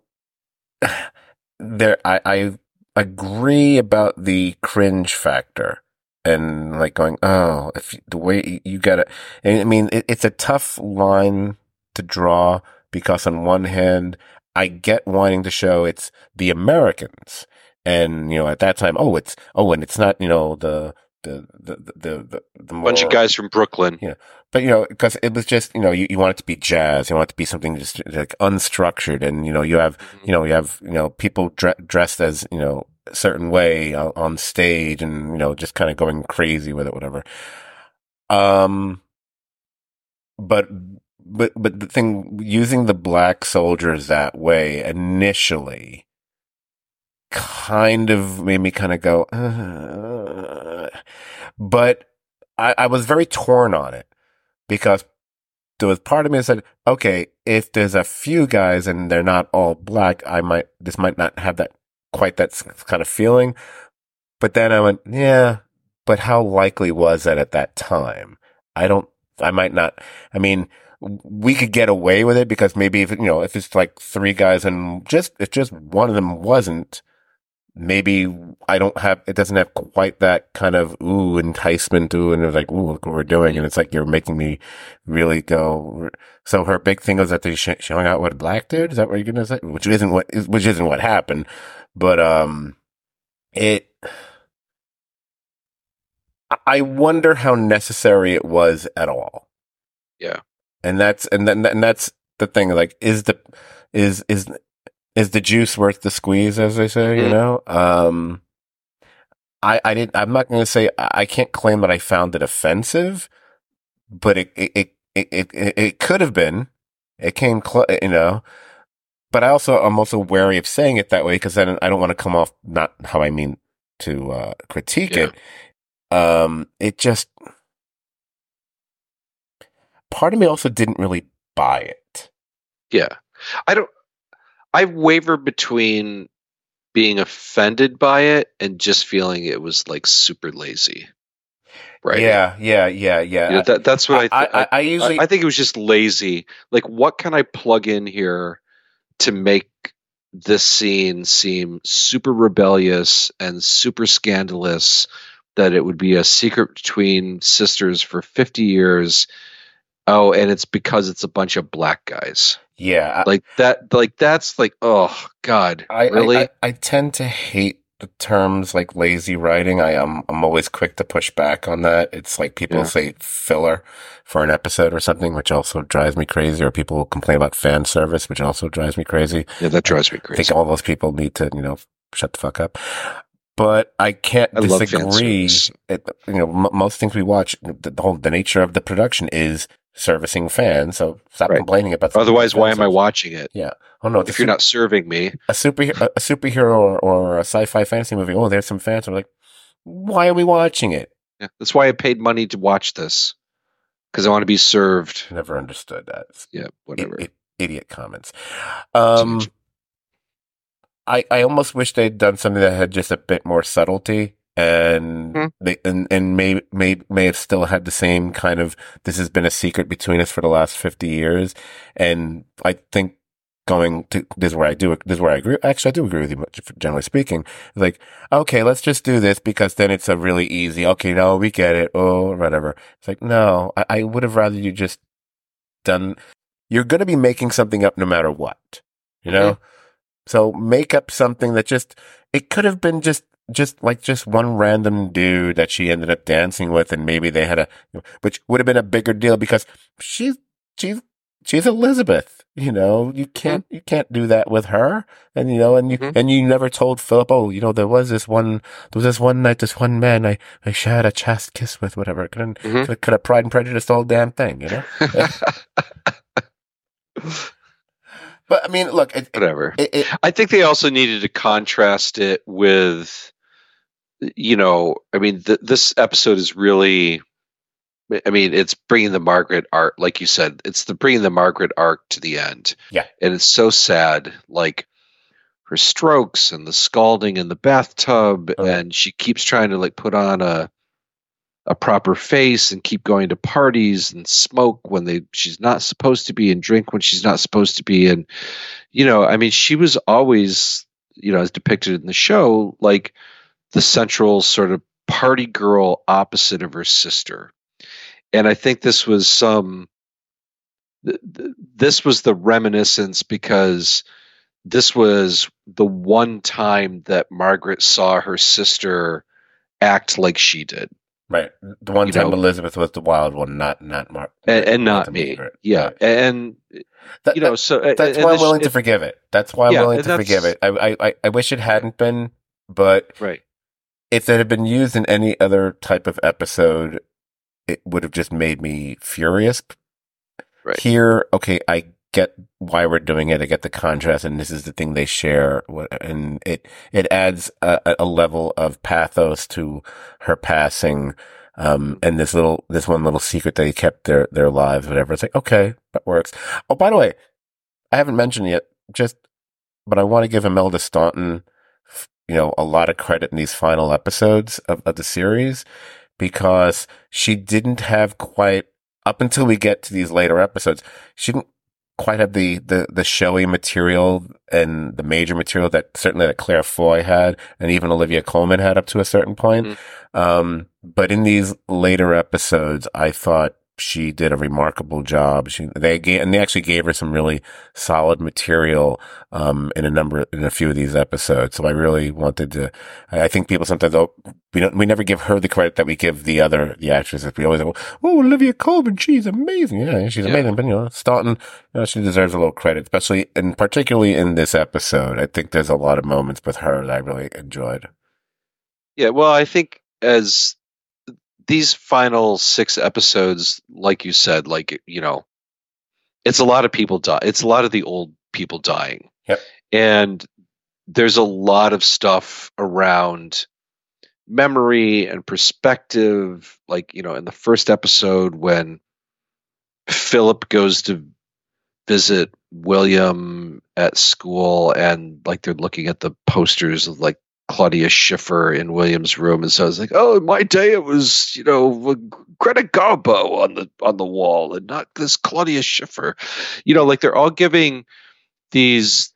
(sighs) there I I agree about the cringe factor and like going, oh, if the way you get it, I mean, it, it's a tough line to draw because on one hand, I get wanting to show it's the Americans. And, you know, at that time, oh, it's, oh, and it's not, you know, the, the the the the, the more bunch of guys from Brooklyn. Yeah. But you know, because it was just you know you, you want it to be jazz, you want it to be something just like unstructured, and you know you have mm-hmm. you know you have you know people dre- dressed as you know certain way on, stage, and you know just kind of going crazy with it, whatever. Um, but but but the thing using the black soldiers that way initially kind of made me kind of go, uh, but I, I was very torn on it because there was part of me that said, okay, if there's a few guys and they're not all black, I might, this might not have that quite that kind of feeling. But then I went, yeah, but how likely was that at that time? I don't, I might not, I mean, we could get away with it because maybe if, you know, if it's like three guys and just, if just one of them wasn't, maybe I don't have, it doesn't have quite that kind of, ooh, enticement, ooh, and it's like, ooh, look what we're doing. And it's like, you're making me really go. So her big thing was that they sh- showing out what a black dude. Is that what you're going to say? Which isn't what, which isn't what happened. But, um, it, I wonder how necessary it was at all. Yeah. And that's, and then, and that's the thing. Like, is the, is, is, is the juice worth the squeeze, as they say, you Mhm. know? Um, I, I didn't, I'm not going to say, I I can't claim that I found it offensive, but it, it, it, it, it, it could have been. It came, cl- you know, but I also, I'm also wary of saying it that way because then I don't want to come off not how I mean to, uh, critique Yeah. it. Um, it just, part of me also didn't really buy it. Yeah. I don't I waver between being offended by it and just feeling it was like super lazy. Right. Yeah, yeah, yeah, yeah. You know, that, that's what I, I, th- I, I usually, I, I think it was just lazy. Like, what can I plug in here to make this scene seem super rebellious and super scandalous that it would be a secret between sisters for 50 years? Oh, and it's because it's a bunch of black guys. yeah, Like that, like that's like, oh God, I, really? I, I, I tend to hate terms like lazy writing. I am, I'm always quick to push back on that. It's like people Yeah. say filler for an episode or something, which also drives me crazy. Or people will complain about fan service, which also drives me crazy. yeah, that drives me crazy. I think all those people need to, you know, shut the fuck up. But I can't I disagree. It, you know, m- most things we watch, the, the whole the nature of the production is servicing fans. So stop Right. complaining about. something Otherwise, why am I watching it? Yeah. Oh no! it's a If you're sup- not serving me, a superhero, a superhero or, or a sci-fi fantasy movie. Oh, there's some fans. I'm like, why are we watching it? yeah, that's why I paid money to watch this because I want to be served. Never understood that. Yeah, I- whatever. I- idiot comments. Um, I I almost wish they'd done something that had just a bit more subtlety. And Hmm. they and, and may may may have still had the same kind of this has been a secret between us for the last fifty years, and I think going to this is where I do this is where I agree. Actually, I do agree with you. much- Generally speaking, like okay, let's just do this because then it's a really easy. Okay, no, we get it. Oh, whatever. It's like no, I, I would have rather you just done. You're going to be making something up no matter what, you know. So make up something that just it could have been just just like just one random dude that she ended up dancing with, and maybe they had a, which would have been a bigger deal because she's she's she's Elizabeth. You know, you can't you can't do that with her, and you know, and you Mhm. and you never told Philip, oh, you know, there was this one, there was this one night, this one man I I shared a chast kiss with, whatever. Couldn't Mhm. could have Pride and Prejudice the whole damn thing, you know. (laughs) (laughs) (laughs) But I mean, look, it, whatever. it, it, I think they also needed to contrast it with, you know, I mean, th- this episode is really, I mean, it's bringing the Margaret arc, like you said, it's the bringing the Margaret arc to the end. Yeah. and it's so sad, like her strokes and the scalding in the bathtub, Oh. and she keeps trying to like put on a a proper face and keep going to parties and smoke when they she's not supposed to be and drink when she's not supposed to be. And you know i mean she was always you know as depicted in the show like the central sort of party girl opposite of her sister. And i think this was some th- th- this was the reminiscence because this was the one time that margaret saw her sister act like she did Right. The one You time know- Elizabeth was the wild one, not not Mark. and, and not me. favorite. Yeah, Right. and That- you know, so that's why I'm willing to forgive it. That's why I'm Yeah, willing to forgive it. I, I I I wish it hadn't been, but right. if it had been used in any other type of episode, it would have just made me furious. Right. Here, okay, I get why we're doing it. I get the contrast, and this is the thing they share, and it it adds a, a- level of pathos to her passing. Um, and this little, this one little secret they kept their, their lives, whatever. It's like, okay, that works. Oh, by the way, I haven't mentioned yet, just, but I want to give Imelda Staunton, you know, a lot of credit in these final episodes of, of the series because she didn't have quite, up until we get to these later episodes, she didn't quite have the, the, the showy material and the major material that certainly that Claire Foy had and even Olivia Colman had up to a certain point. Mhm. Um, but in these later episodes, I thought she did a remarkable job. She, they gave, and they actually gave her some really solid material, um, in a number, in a few of these episodes. So I really wanted to, I think people sometimes, oh, we don't, we never give her the credit that we give the other, the actresses. We always go, oh, Olivia Colman, she's amazing. Yeah, she's Yeah. amazing. But, you know, Staunton, you know, she deserves a little credit, especially, and particularly in this episode. I think there's a lot of moments with her that I really enjoyed. Yeah, well, I think as these final six episodes, like you said, like you know, it's a lot of people die. It's a lot of the old people dying. Yep. And there's a lot of stuff around memory and perspective. Like you know, in the first episode when Philip goes to visit William at school and like they're looking at the posters of like Claudia Schiffer in William's room and so I was like, oh, in my day it was, you know, Greta Garbo on the on the wall and not this Claudia Schiffer. You know, like they're all giving these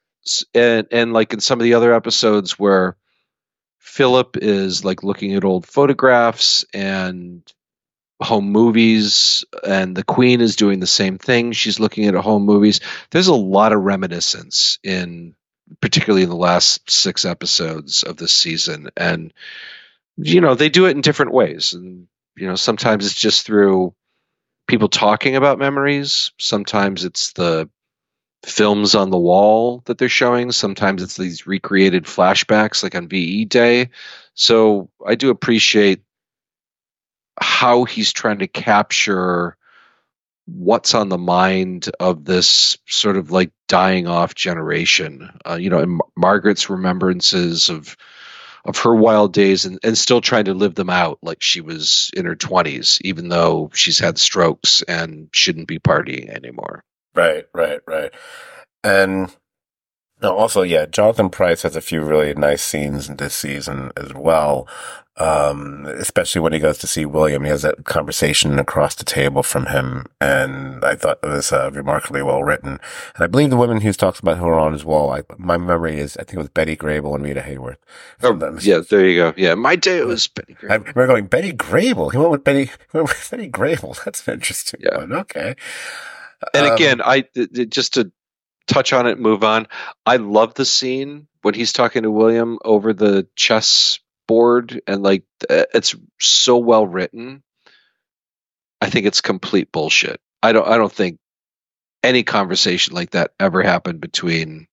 and and like in some of the other episodes where Philip is like looking at old photographs and home movies and the queen is doing the same thing she's looking at home movies there's a lot of reminiscence in particularly in the last six episodes of this season. And you know they do it in different ways. And you know sometimes it's just through people talking about memories. Sometimes it's the films on the wall that they're showing. Sometimes it's these recreated flashbacks like on VE day. So I do appreciate how he's trying to capture what's on the mind of this sort of like dying off generation. Uh, you know, and Mar- Margaret's remembrances of of her wild days and, and still trying to live them out like she was in her 20s, even though she's had strokes and shouldn't be partying anymore. Right, right, right. And no, also, yeah, Jonathan Pryce has a few really nice scenes in this season as well. Um, especially when he goes to see William, he has that conversation across the table from him, and I thought it was uh, remarkably well written. And I believe the women he talks about who are on his wall, I, my memory is, I think it was Betty Grable and Rita Hayworth. Oh, yeah, there you go. Yeah, my day it was Betty I Grable. remember going, Betty Grable. He went with Betty, went with Betty Grable. (laughs) That's an interesting Yeah. one. Okay. And Um, again, I just to touch on it, move on. I love the scene when he's talking to William over the chess board, and like uh, it's so well written. I think it's complete bullshit. I don't. I don't think any conversation like that ever happened between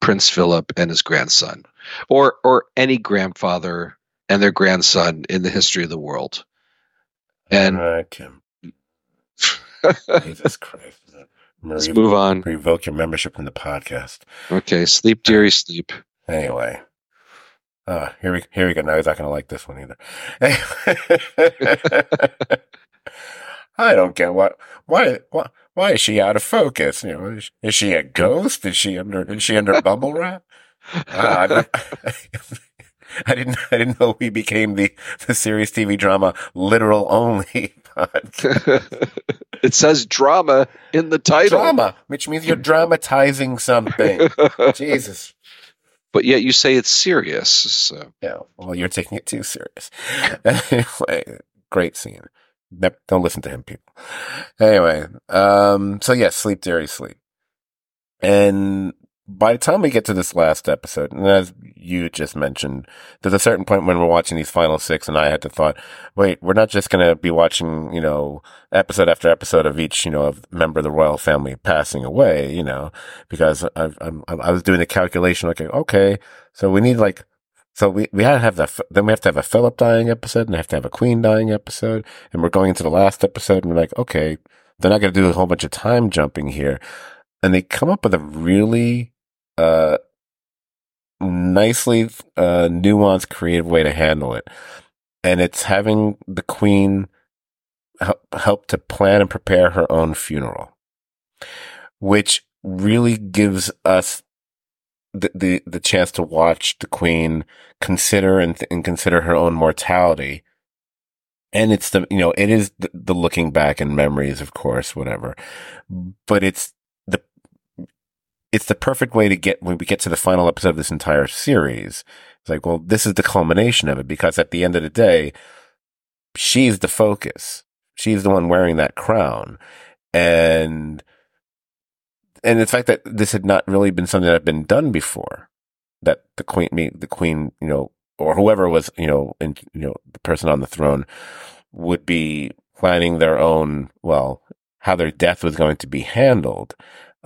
Prince Philip and his grandson, or or any grandfather and their grandson in the history of the world. And Kim. (laughs) Jesus Christ. Let's move on. Revoke your membership in the podcast. Okay, sleep, dearie, sleep. Anyway. Uh, here we here we go. Now he's not gonna like this one either. (laughs) I don't get what why why why is she out of focus? You know, is, is she a ghost? Is she under is she under bubble wrap? (laughs) Uh, (laughs) (laughs) I, didn't I didn't know we became the the serious TV drama literal only (laughs) podcast. it says drama in the title. drama, which means you're dramatizing something. (laughs) Jesus. but yet you say it's serious. So Yeah. Well, you're taking it too serious. anyway, great scene. Ne- Don't listen to him, people. Anyway, um, so yes, sleep, dearie, sleep. And by the time we get to this last episode, and as you just mentioned, there's a certain point when we're watching these final six, and I had to thought, wait, we're not just going to be watching, you know, episode after episode of each, you know, of member of the royal family passing away, you know, because I, I'm, I was doing the calculation, like, okay, so we need like, so we, we had to have the, then we have to have a Philip dying episode, and we have to have a Queen dying episode, and we're going into the last episode, and we're like, okay, they're not going to do a whole bunch of time jumping here. And they come up with a really uh, nicely uh, nuanced, creative way to handle it. And it's having the queen help, help to plan and prepare her own funeral, which really gives us the, the, the chance to watch the queen consider and, and consider her own mortality. And it's the, you know, it is the, the looking back and memories, of course, whatever, but it's it's the perfect way to get when we get to the final episode of this entire series. It's like, well, this is the culmination of it because at the end of the day, she's the focus. She's the one wearing that crown. And, and the fact that this had not really been something that had been done before, that the queen, the queen, you know, or whoever was, you know, in, you know, the person on the throne would be planning their own, well, how their death was going to be handled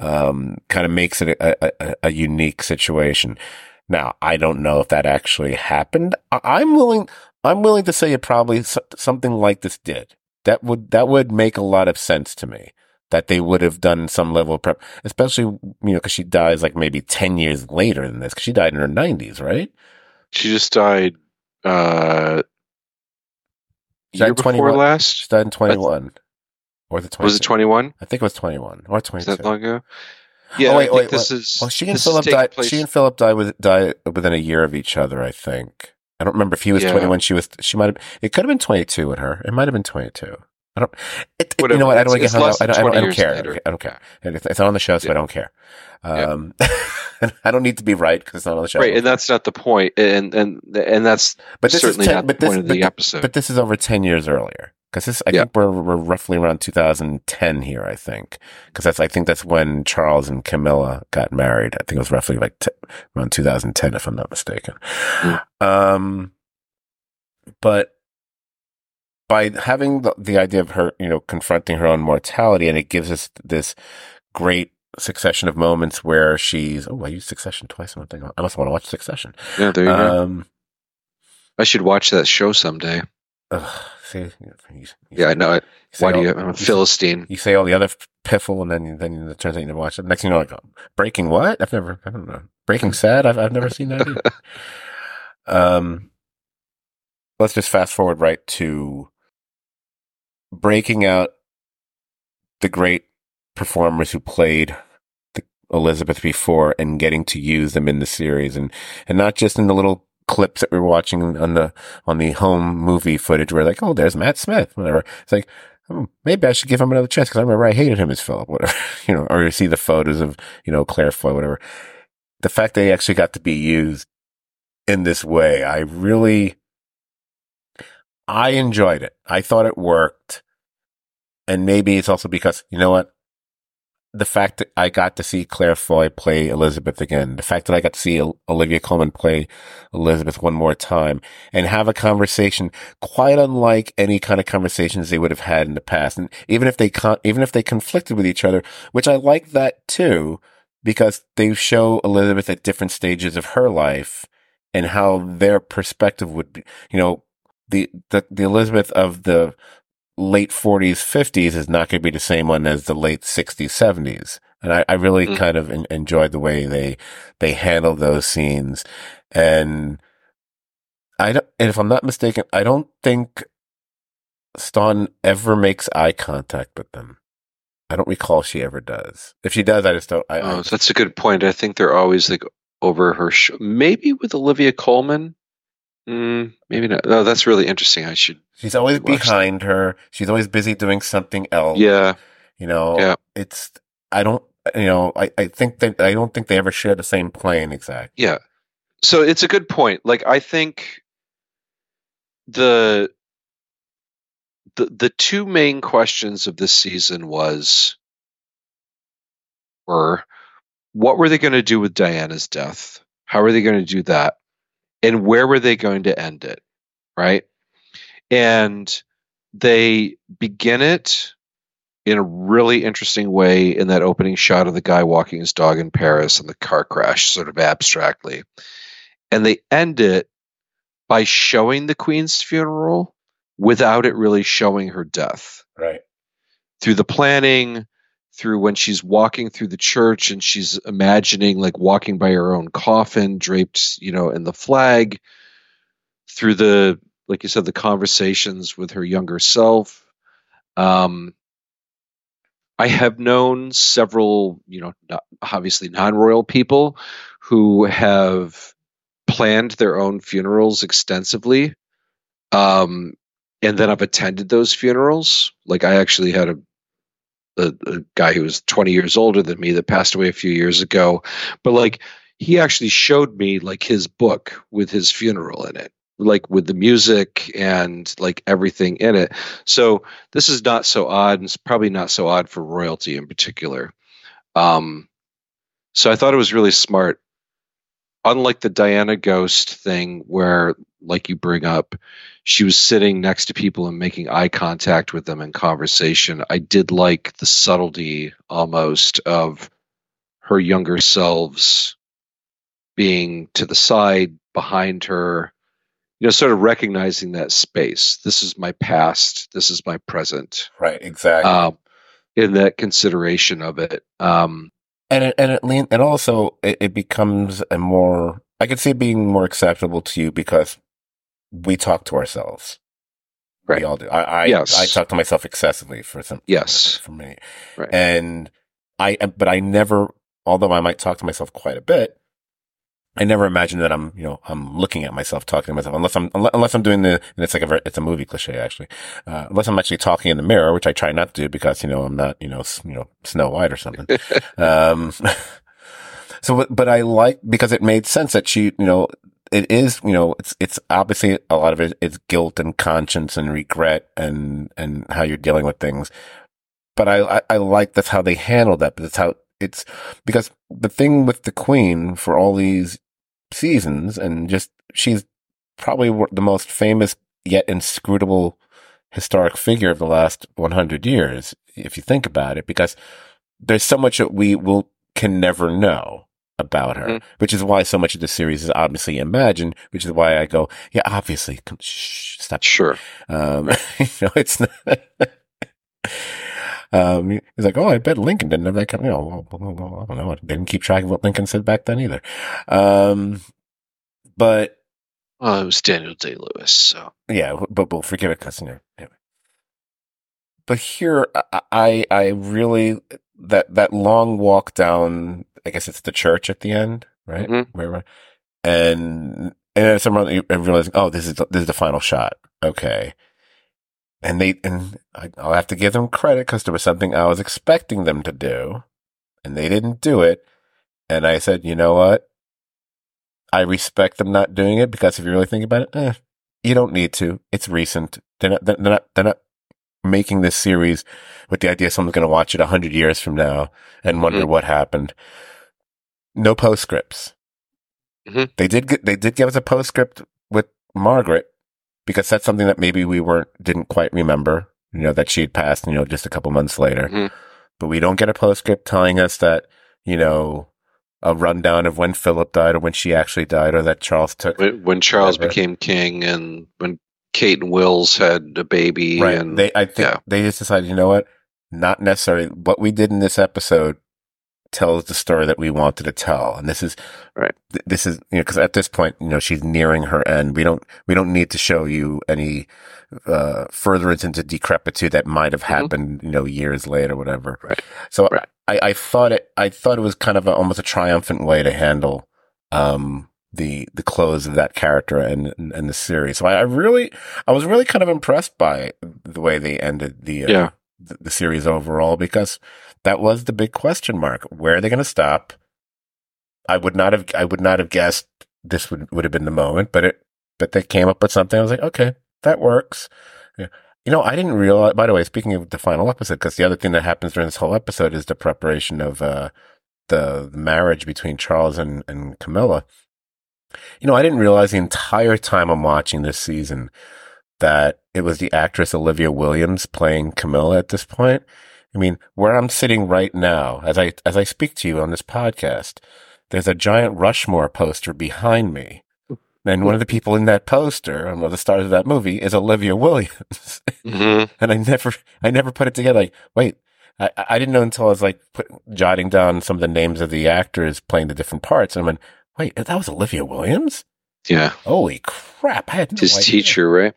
um, kind of makes it a, a, a, unique situation. Now, I don't know if that actually happened. I, am willing, I'm willing to say it probably something like this did. That would, that would make a lot of sense to me that they would have done some level of prep, especially, you know, cause she dies like maybe 10 years later than this, cause she died in her nineties, right? She just died, uh, year before last? She died in 21. Or the 22. Was it 21? I think it was 21 or 22. Is that long ago? Yeah, oh, wait, wait, this is. Well, she and Philip died. Place. She and Philip died with die within a year of each other. I think. I don't remember if he was yeah. 21. She was. She might have. It could have been 22 with her. It might have been 22. I don't. It, it, you know what? I don't get hung up. I don't. I don't, I don't care. Later. I don't care. It's on the show, so yeah. I don't care. Um, yeah. (laughs) I don't need to be right because it's not on the show. Right, and that's not the point. And and and that's but this certainly is ten, not the point this, of the episode. But this is over 10 years earlier because this I yeah. think we're we're roughly around 2010 here. I think because that's I think that's when Charles and Camilla got married. I think it was roughly like t- around 2010, if I'm not mistaken. Mm. Um, but by having the, the idea of her, you know, confronting her own mortality, and it gives us this great succession of moments where she's oh I used Succession twice one thing. I must want to watch Succession. Yeah, there you um, go. I should watch that show someday. Ugh, see, you, you, yeah, I know it. Why do you? I'm a Philistine. You say all the other piffle, and then then it turns out you never watch it. Next thing you know, like Breaking what? I've never. I don't know. Breaking Sad. I've I've never seen that. Either. (laughs) um, let's just fast forward right to breaking out the great performers who played the Elizabeth before and getting to use them in the series and and not just in the little clips that we were watching on the on the home movie footage where like, oh, there's Matt Smith, whatever. It's like, oh, maybe I should give him another chance because I remember I hated him as Philip, whatever, (laughs) you know, or you see the photos of you know Claire Foy, whatever. The fact that he actually got to be used in this way, I really, I enjoyed it. I thought it worked. And maybe it's also because, you know what? The fact that I got to see Claire Foy play Elizabeth again, the fact that I got to see Olivia Colman play Elizabeth one more time and have a conversation quite unlike any kind of conversations they would have had in the past. And even if they con- even if they conflicted with each other, which I like that too, because they show Elizabeth at different stages of her life and how their perspective would be, you know, the, the, the Elizabeth of the late 40s, 50s is not going to be the same one as the late 60s, 70s. And I, I really mm-hmm. kind of enjoyed the way they, they handled those scenes. And I don't, and if I'm not mistaken, I don't think Staunton ever makes eye contact with them. I don't recall she ever does. If she does, I just don't. I, oh, I, that's a good point. I think they're always like over her. Sh- maybe with Olivia Colman. Mm, maybe not. No, that's really interesting. I should. She's always behind that. her. She's always busy doing something else. Yeah. You know. Yeah. It's. I don't. You know. I. I think that. I don't think they ever share the same plane exactly. Yeah. So it's a good point. Like I think the the the two main questions of this season was were what were they going to do with Diana's death? How are they going to do that? And where were they going to end it? Right. And they begin it in a really interesting way in that opening shot of the guy walking his dog in Paris and the car crash, sort of abstractly. And they end it by showing the Queen's funeral without it really showing her death. Right. Through the planning, through when she's walking through the church and she's imagining like walking by her own coffin draped, you know, in the flag, through the like you said, the conversations with her younger self. Um, I have known several, you know, not, obviously non-royal people who have planned their own funerals extensively. Um, and then I've attended those funerals. Like I actually had a, a, guy who was 20 years older than me that passed away a few years ago, but like he actually showed me like his book with his funeral in it like with the music and like everything in it. So this is not so odd, and it's probably not so odd for royalty in particular. Um, so I thought it was really smart. Unlike the Diana Ghost thing, where like you bring up, she was sitting next to people and making eye contact with them in conversation. I did like the subtlety almost of her younger selves being to the side behind her you know, sort of recognizing that space. This is my past. This is my present. Right. Exactly. Um, in that consideration of it. Um, and it, and it lean, and also it, it, becomes a more, I could see it being more acceptable to you because we talk to ourselves. Right. We all do. I, I, yes. I talk to myself excessively for some, yes, for me. Right. And I, but I never, although I might talk to myself quite a bit, I never imagined that I'm, you know, I'm looking at myself, talking to myself, unless I'm, unless I'm doing the, and it's like a, it's a movie cliche actually, uh, unless I'm actually talking in the mirror, which I try not to do because, you know, I'm not, you know, you know, Snow White or something. (laughs) um, (laughs) so, but I like, because it made sense that she, you know, it is, you know, it's, it's obviously a lot of it is guilt and conscience and regret and, and how you're dealing with things. But I, I, I like that's how they handle that, but that's how it's because the thing with the queen for all these seasons and just she's probably the most famous yet inscrutable historic figure of the last 100 years if you think about it because there's so much that we will can never know about her mm-hmm. which is why so much of the series is obviously imagined which is why i go yeah obviously shh, stop sure um (laughs) you know it's not (laughs) um, he's like, oh, I bet Lincoln didn't have that kind of, you know, I don't know. They didn't keep track of what Lincoln said back then either. Um, but. Well, it was Daniel Day Lewis, so. Yeah, but we'll forgive it because, you know, anyway. But here, I, I really, that, that long walk down, I guess it's the church at the end, right? Mm-hmm. Where, and, and then someone, I'm realizing, oh, this is, the, this is the final shot. Okay and they and I'll have to give them credit because there was something I was expecting them to do, and they didn't do it. And I said, you know what? I respect them not doing it because if you really think about it, eh, you don't need to. It's recent. They're not. They're not. They're not making this series with the idea someone's going to watch it a hundred years from now and wonder mm-hmm. what happened. No postscripts. Mm-hmm. They did. They did give us a postscript with Margaret because that's something that maybe we weren't didn't quite remember. You know that she had passed. You know, just a couple months later, mm-hmm. but we don't get a postscript telling us that you know a rundown of when Philip died or when she actually died or that Charles took when, when Charles became king and when Kate and Wills had a baby. Right. And, they I think yeah. they just decided, you know what? Not necessarily what we did in this episode tells the story that we wanted to tell. And this is right. Th- this is you know because at this point you know she's nearing her end. We don't we don't need to show you any uh furtherance into decrepitude that might have mm-hmm. happened you know years later, whatever. Right. So right. I I thought it I thought it was kind of a, almost a triumphant way to handle um the the close of that character and and, the series. So I, I, really I was really kind of impressed by the way they ended the uh, yeah. the, the series overall because that was the big question mark. Where are they going to stop? I would not have, I would not have guessed this would, would have been the moment, but it, but they came up with something. I was like, okay, that works. Yeah. You know, I didn't realize, by the way, speaking of the final episode, because the other thing that happens during this whole episode is the preparation of, uh, the, the marriage between Charles and, and Camilla, you know, I didn't realize the entire time I'm watching this season that it was the actress Olivia Williams playing Camilla at this point. I mean, where I'm sitting right now, as I, as I speak to you on this podcast, there's a giant Rushmore poster behind me. And one of the people in that poster, one of the stars of that movie, is Olivia Williams. (laughs) Mm-hmm. and I never, I never put it together. Like, wait, I, I didn't know until I was like put, jotting down some of the names of the actors playing the different parts. And I went, wait, that was Olivia Williams? Yeah. Holy crap. I had no His idea. teacher, right?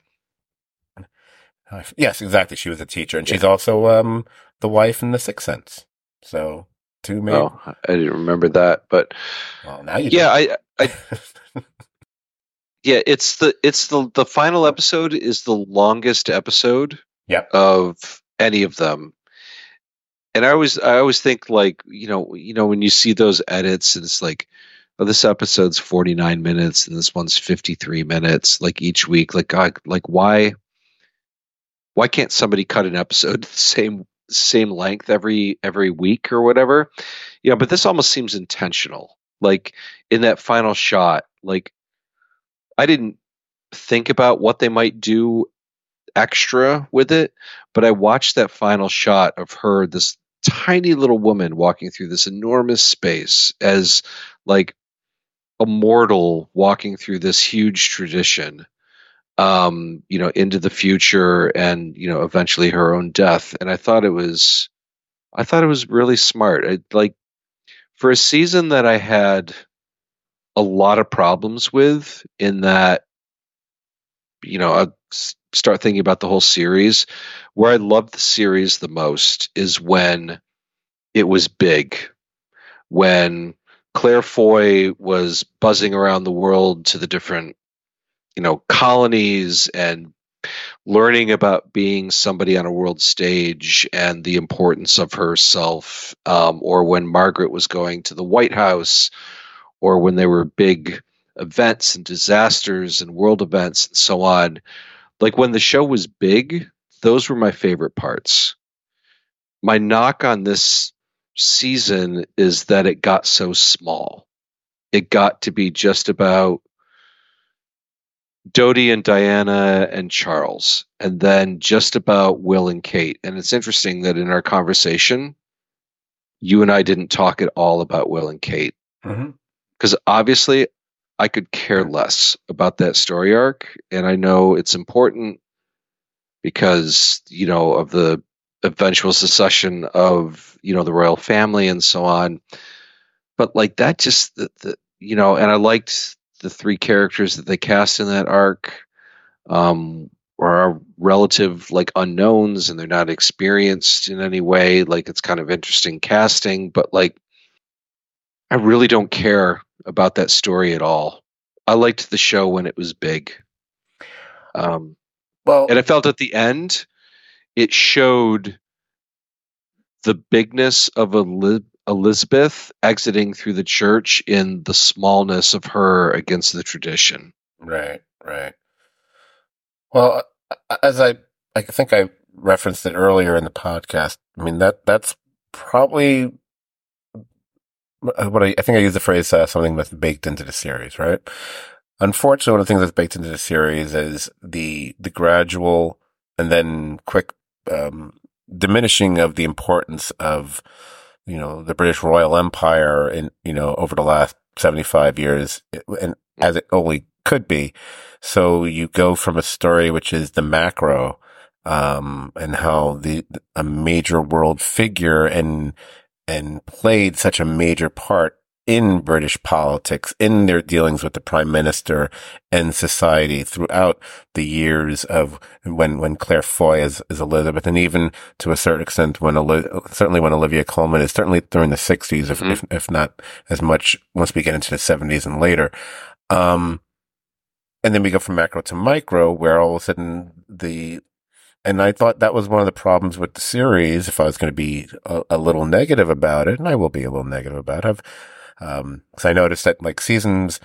Yes, exactly. She was a teacher and she's also, um, the wife in The Sixth Sense. So two maybe. Oh, I didn't remember that, but Well, now you yeah, do. I, I (laughs) yeah, it's the it's the the final episode is the longest episode Yep. of any of them. And I always I always think like, you know, you know when you see those edits and it's like oh, this episode's 49 minutes and this one's 53 minutes like each week like God, like why why can't somebody cut an episode (laughs) the same same length every every week or whatever? You know, but this almost seems intentional. Like in that final shot, like I didn't think about what they might do extra with it, but I watched that final shot of her, this tiny little woman walking through this enormous space as like mortal walking through this huge tradition um you know into the future and you know eventually her own death. And i thought it was i thought it was really smart. I, like for a season that i had a lot of problems with in that you know i start thinking about the whole series where i loved the series the most is when it was big when claire foy was buzzing around the world to the different you know colonies and learning about being somebody on a world stage and the importance of herself um, or when margaret was going to the white house or when there were big events and disasters and world events and so on. Like when the show was big those were my favorite parts. My knock on this season is that it got so small it got to be just about Dodi and Diana and Charles, and then just about Will and Kate. And it's interesting that in our conversation, you and I didn't talk at all about Will and Kate mm-hmm. because obviously I could care less about that story arc. And I know it's important because, you know, of the eventual secession of, you know, the royal family and so on. But like that just, the, the, you know, and I liked the three characters that they cast in that arc um, are relative like unknowns and they're not experienced in any way. Like it's kind of interesting casting, but like I really don't care about that story at all. I liked the show when it was big. Um, Well, and I felt at the end, it showed the bigness of Elizabeth exiting through the church in the smallness of her against the tradition. Right, right. Well, as I, I think I referenced it earlier in the podcast. I mean that that's probably uh, what I, I think I used the phrase uh, something that's baked into the series, right? Unfortunately, one of the things that's baked into the series is the the gradual and then quick um, diminishing of the importance of you know the British Royal Empire in you know over the last seventy five years, and as it only could be. So you go from a story which is the macro, um, and how the a major world figure and and played such a major part in British politics, in their dealings with the prime minister and society throughout the years of when, when Claire Foy is, is Elizabeth, and even to a certain extent when, certainly when Olivia Colman is certainly during the sixties, if, Mhm. if, if not as much once we get into the seventies and later. Um, and then we go from macro to micro where all of a sudden the, and I thought that was one of the problems with the series. If I was going to be a, a little negative about it, and I will be a little negative about it, I've, um, cause I noticed that like seasons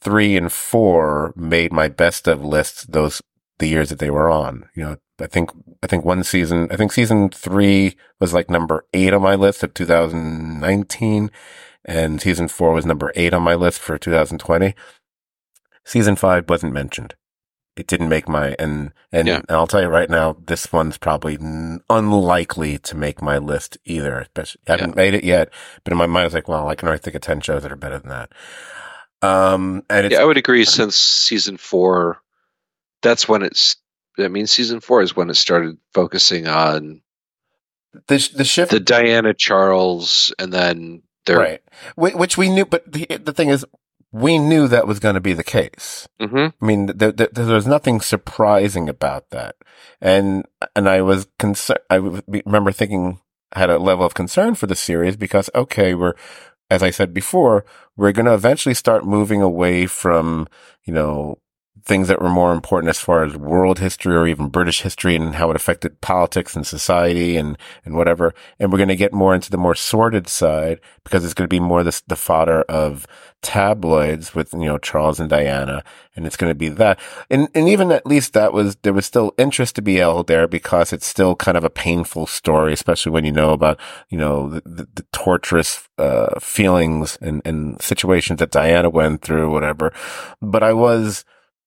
three and four made my best of lists those, the years that they were on. You know, I think, I think one season, I think season three was like number eight on my list of 2019. and season four was number eight on my list for 2020. Season five wasn't mentioned. It didn't make my and and, Yeah. and I'll tell you right now, this one's probably n- unlikely to make my list either. Especially, I haven't made it yet, but in my mind, it's like, well, I can already think of ten shows that are better than that. Um, and it's yeah, I would agree. Since season four, that's when it's. I mean, season four is when it started focusing on the the shift the Diana Charles, and then their right, which we knew. But the the thing is, we knew that was going to be the case. Mhm. I mean, th- th- there was nothing surprising about that, and and I was concerned. I remember thinking I had a level of concern for the series because okay, we're as I said before, we're going to eventually start moving away from you know things that were more important as far as world history or even British history and how it affected politics and society and and whatever, and we're going to get more into the more sordid side because it's going to be more the the fodder of tabloids with you know Charles and Diana, and it's going to be that. And and even at least that was there was still interest to be held there because it's still kind of a painful story, especially when you know about you know the, the, the torturous uh, feelings and and situations that Diana went through, whatever. But I was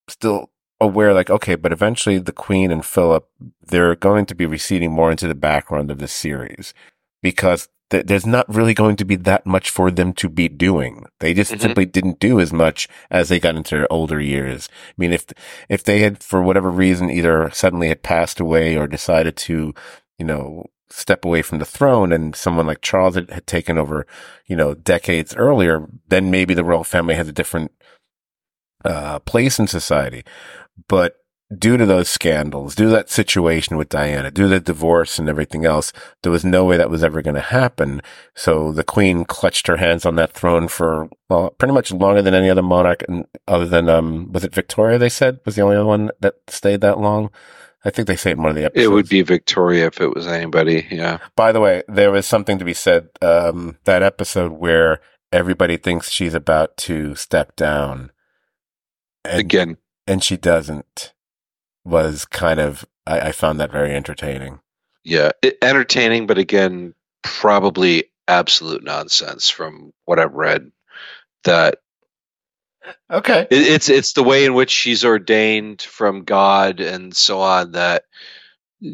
still aware like okay but eventually the queen and philip they're going to be receding more into the background of the series because th- there's not really going to be that much for them to be doing they just Mhm. simply didn't do as much as they got into their older years i mean if if they had for whatever reason either suddenly had passed away or decided to you know step away from the throne and someone like charles had, had taken over you know decades earlier then maybe the royal family has a different uh, place in society. But due to those scandals, due to that situation with Diana, due to the divorce and everything else, there was no way that was ever going to happen. So the queen clutched her hands on that throne for, well, pretty much longer than any other monarch. And other than, um, was it Victoria? They said was the only other one that stayed that long. I think they say it in one of the episodes. It would be Victoria if it was anybody. Yeah. By the way, there was something to be said, um, that episode where everybody thinks she's about to step down. And, Again, and she doesn't was kind of I, I found that very entertaining. yeah, it, entertaining, but again, probably absolute nonsense from what I've read. That Okay. it, it's it's the way in which she's ordained from God and so on that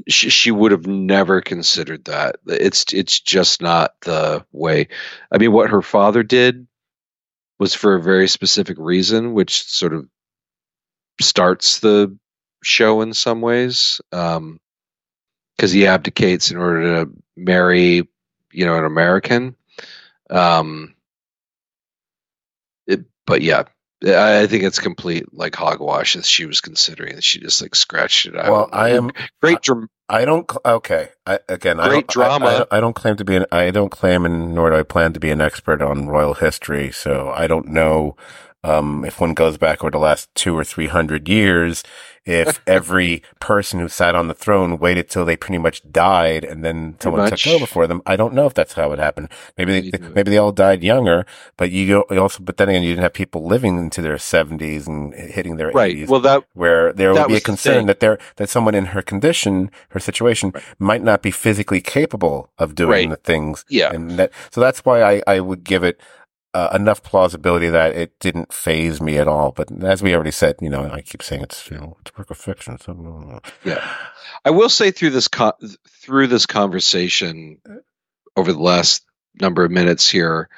she, she would have never considered that. It's it's just not the way. I mean, what her father did was for a very specific reason, which sort of starts the show in some ways, because he abdicates in order to marry, you know, an American. Um, it, but yeah, I I think it's complete like hogwash that she was considering that she just like scratched it out. Well, I am (laughs) great. Dram- I don't. Okay. I, again, I Great don't, I- drama. I, don't- I don't claim to be an. I don't claim, and nor do I plan to be an expert on royal history. So I don't know um, if one goes back over the last two or three hundred years, if (laughs) every person who sat on the throne waited till they pretty much died and then someone much. took over for them. I don't know if that's how it happened. Maybe they, Either. maybe they all died younger, but you also. But then again, you didn't have people living into their seventies and hitting their right. eighties Well, that where there That would be a concern that there that someone in her condition, her situation, might not be physically capable of doing Right. the things. yeah. And that, so that's why I, I would give it uh, enough plausibility that it didn't phase me at all. But as we already said, you know, I keep saying it's you know it's a work of fiction. So Yeah. I will say through this through this conversation over the last number of minutes here,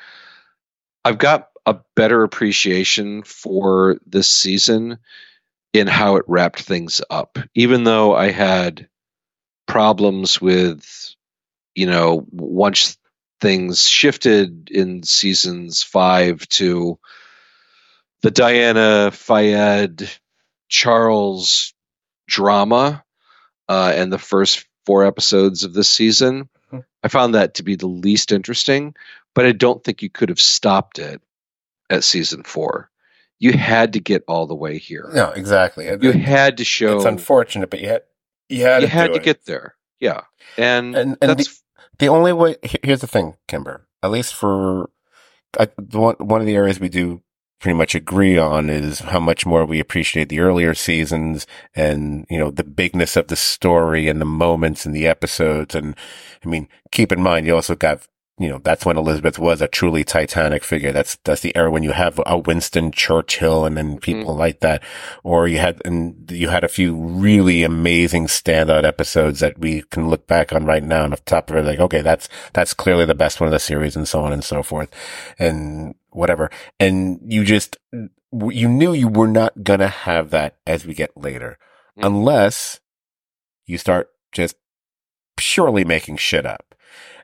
I've got a better appreciation for this season in how it wrapped things up. Even though I had problems with, you know, once things shifted in seasons five to the Diana Fayed Charles drama uh, and the first four episodes of this season. Mhm. I found that to be the least interesting, but I don't think you could have stopped it at season four. You had to get all the way here. no, exactly. It- You had to show. it's unfortunate, but you had you had you to had to it. get there. Yeah, and, And- and that's The only way here's the thing, Kimber. At least for I, the one one of the areas we do pretty much agree on is how much more we appreciate the earlier seasons and you know the bigness of the story and the moments and the episodes. And I mean, keep in mind you also got you know, that's when Elizabeth was a truly titanic figure. That's, that's the era when you have a Winston Churchill and then people mm. like that. Or you had, and you had a few really amazing standout episodes that we can look back on right now and off the top of it, like, okay, that's, that's clearly the best one of the series and so on and so forth and whatever. And you just, you knew you were not going to have that as we get later, mm. unless you start just purely making shit up.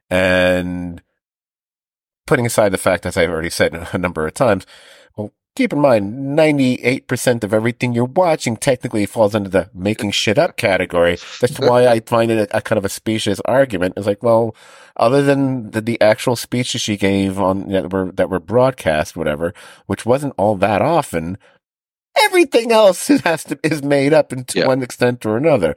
And putting aside the fact, as I've already said (laughs) a number of times, well, keep in mind, 98% of everything you're watching technically falls under the making shit up category. That's (laughs) why I find it a, a, kind of a specious argument. It's like, well, other than the, the actual speeches she gave on, that were, that were broadcast, whatever, which wasn't all that often, everything else (laughs) has to, is made up to yeah. one extent or another.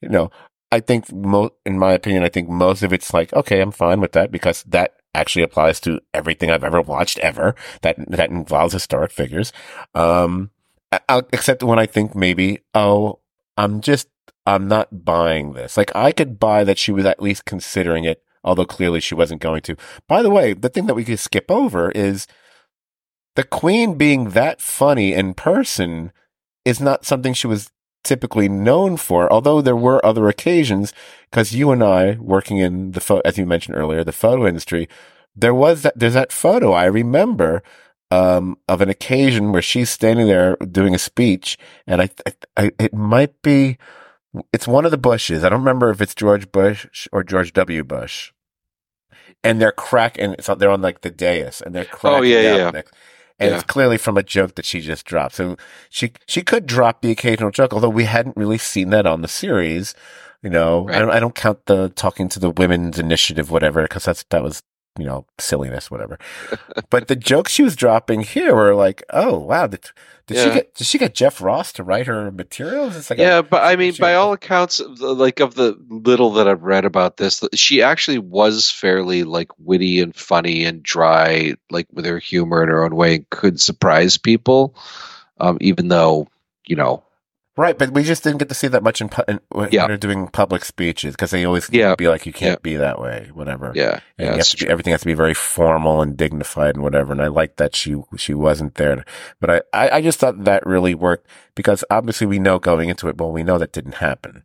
You know, I think mo- in my opinion, I think most of it's like, okay, I'm fine with that because that actually applies to everything I've ever watched ever that, that involves historic figures. Um, I'll, except when I think maybe, oh, I'm just, I'm not buying this. Like I could buy that she was at least considering it, although clearly she wasn't going to. By the way, the thing that we could skip over is the queen being that funny in person is not something she was typically known for, although there were other occasions, because you and I, working in the, pho- as you mentioned earlier, the photo industry, there was that, there's that photo I remember, um, of an occasion where she's standing there doing a speech and I, I, I, it might be, it's one of the Bushes. I don't remember if it's George Bush or George W. Bush. And they're cracking, so they're on like the dais and they're cracking. Oh, yeah, yeah. Next and yeah. it's clearly from a joke that she just dropped. So she she could drop the occasional joke, although we hadn't really seen that on the series. You know, right. I, don't, I don't count the talking to the women's initiative, whatever, because that's that was you know silliness, whatever. but the jokes she was dropping here were like, oh wow, did, did yeah. she get did she get Jeff Ross to write her materials? It's like yeah, a, but I mean, by all accounts, like of the little that I've read about this, she actually was fairly like witty and funny and dry, like with her humor in her own way, and could surprise people. Um, even though you know Right, but we just didn't get to see that much in, pu- in when yeah. they're doing public speeches because they always yeah. be like, you can't yeah. be that way, whatever. Yeah, and yeah, be, everything has to be very formal and dignified and whatever. And I like that she she wasn't there, but I, I I just thought that really worked because obviously we know going into it, well, we know that didn't happen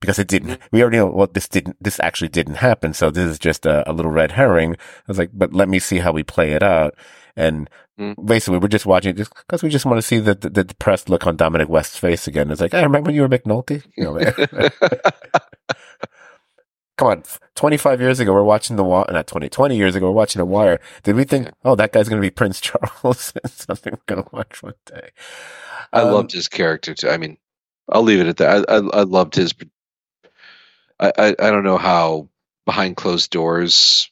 because it didn't. Mm-hmm. We already know well this didn't. This actually didn't happen. So this is just a, a little red herring. I was like, but let me see how we play it out. And mm. basically, we're just watching it because we just want to see the, the, the depressed look on Dominic West's face again. It's like, I remember when you were McNulty. You know, (laughs) Come on, 25 years ago, we're watching The Wire, not 20, 20 years ago, we're watching The Wire. Did we think, oh, that guy's going to be Prince (laughs) Charles? something we're going to watch one day. I um, loved his character too. I mean, I'll leave it at that. I, I, I loved his. I, I, I don't know how behind closed doors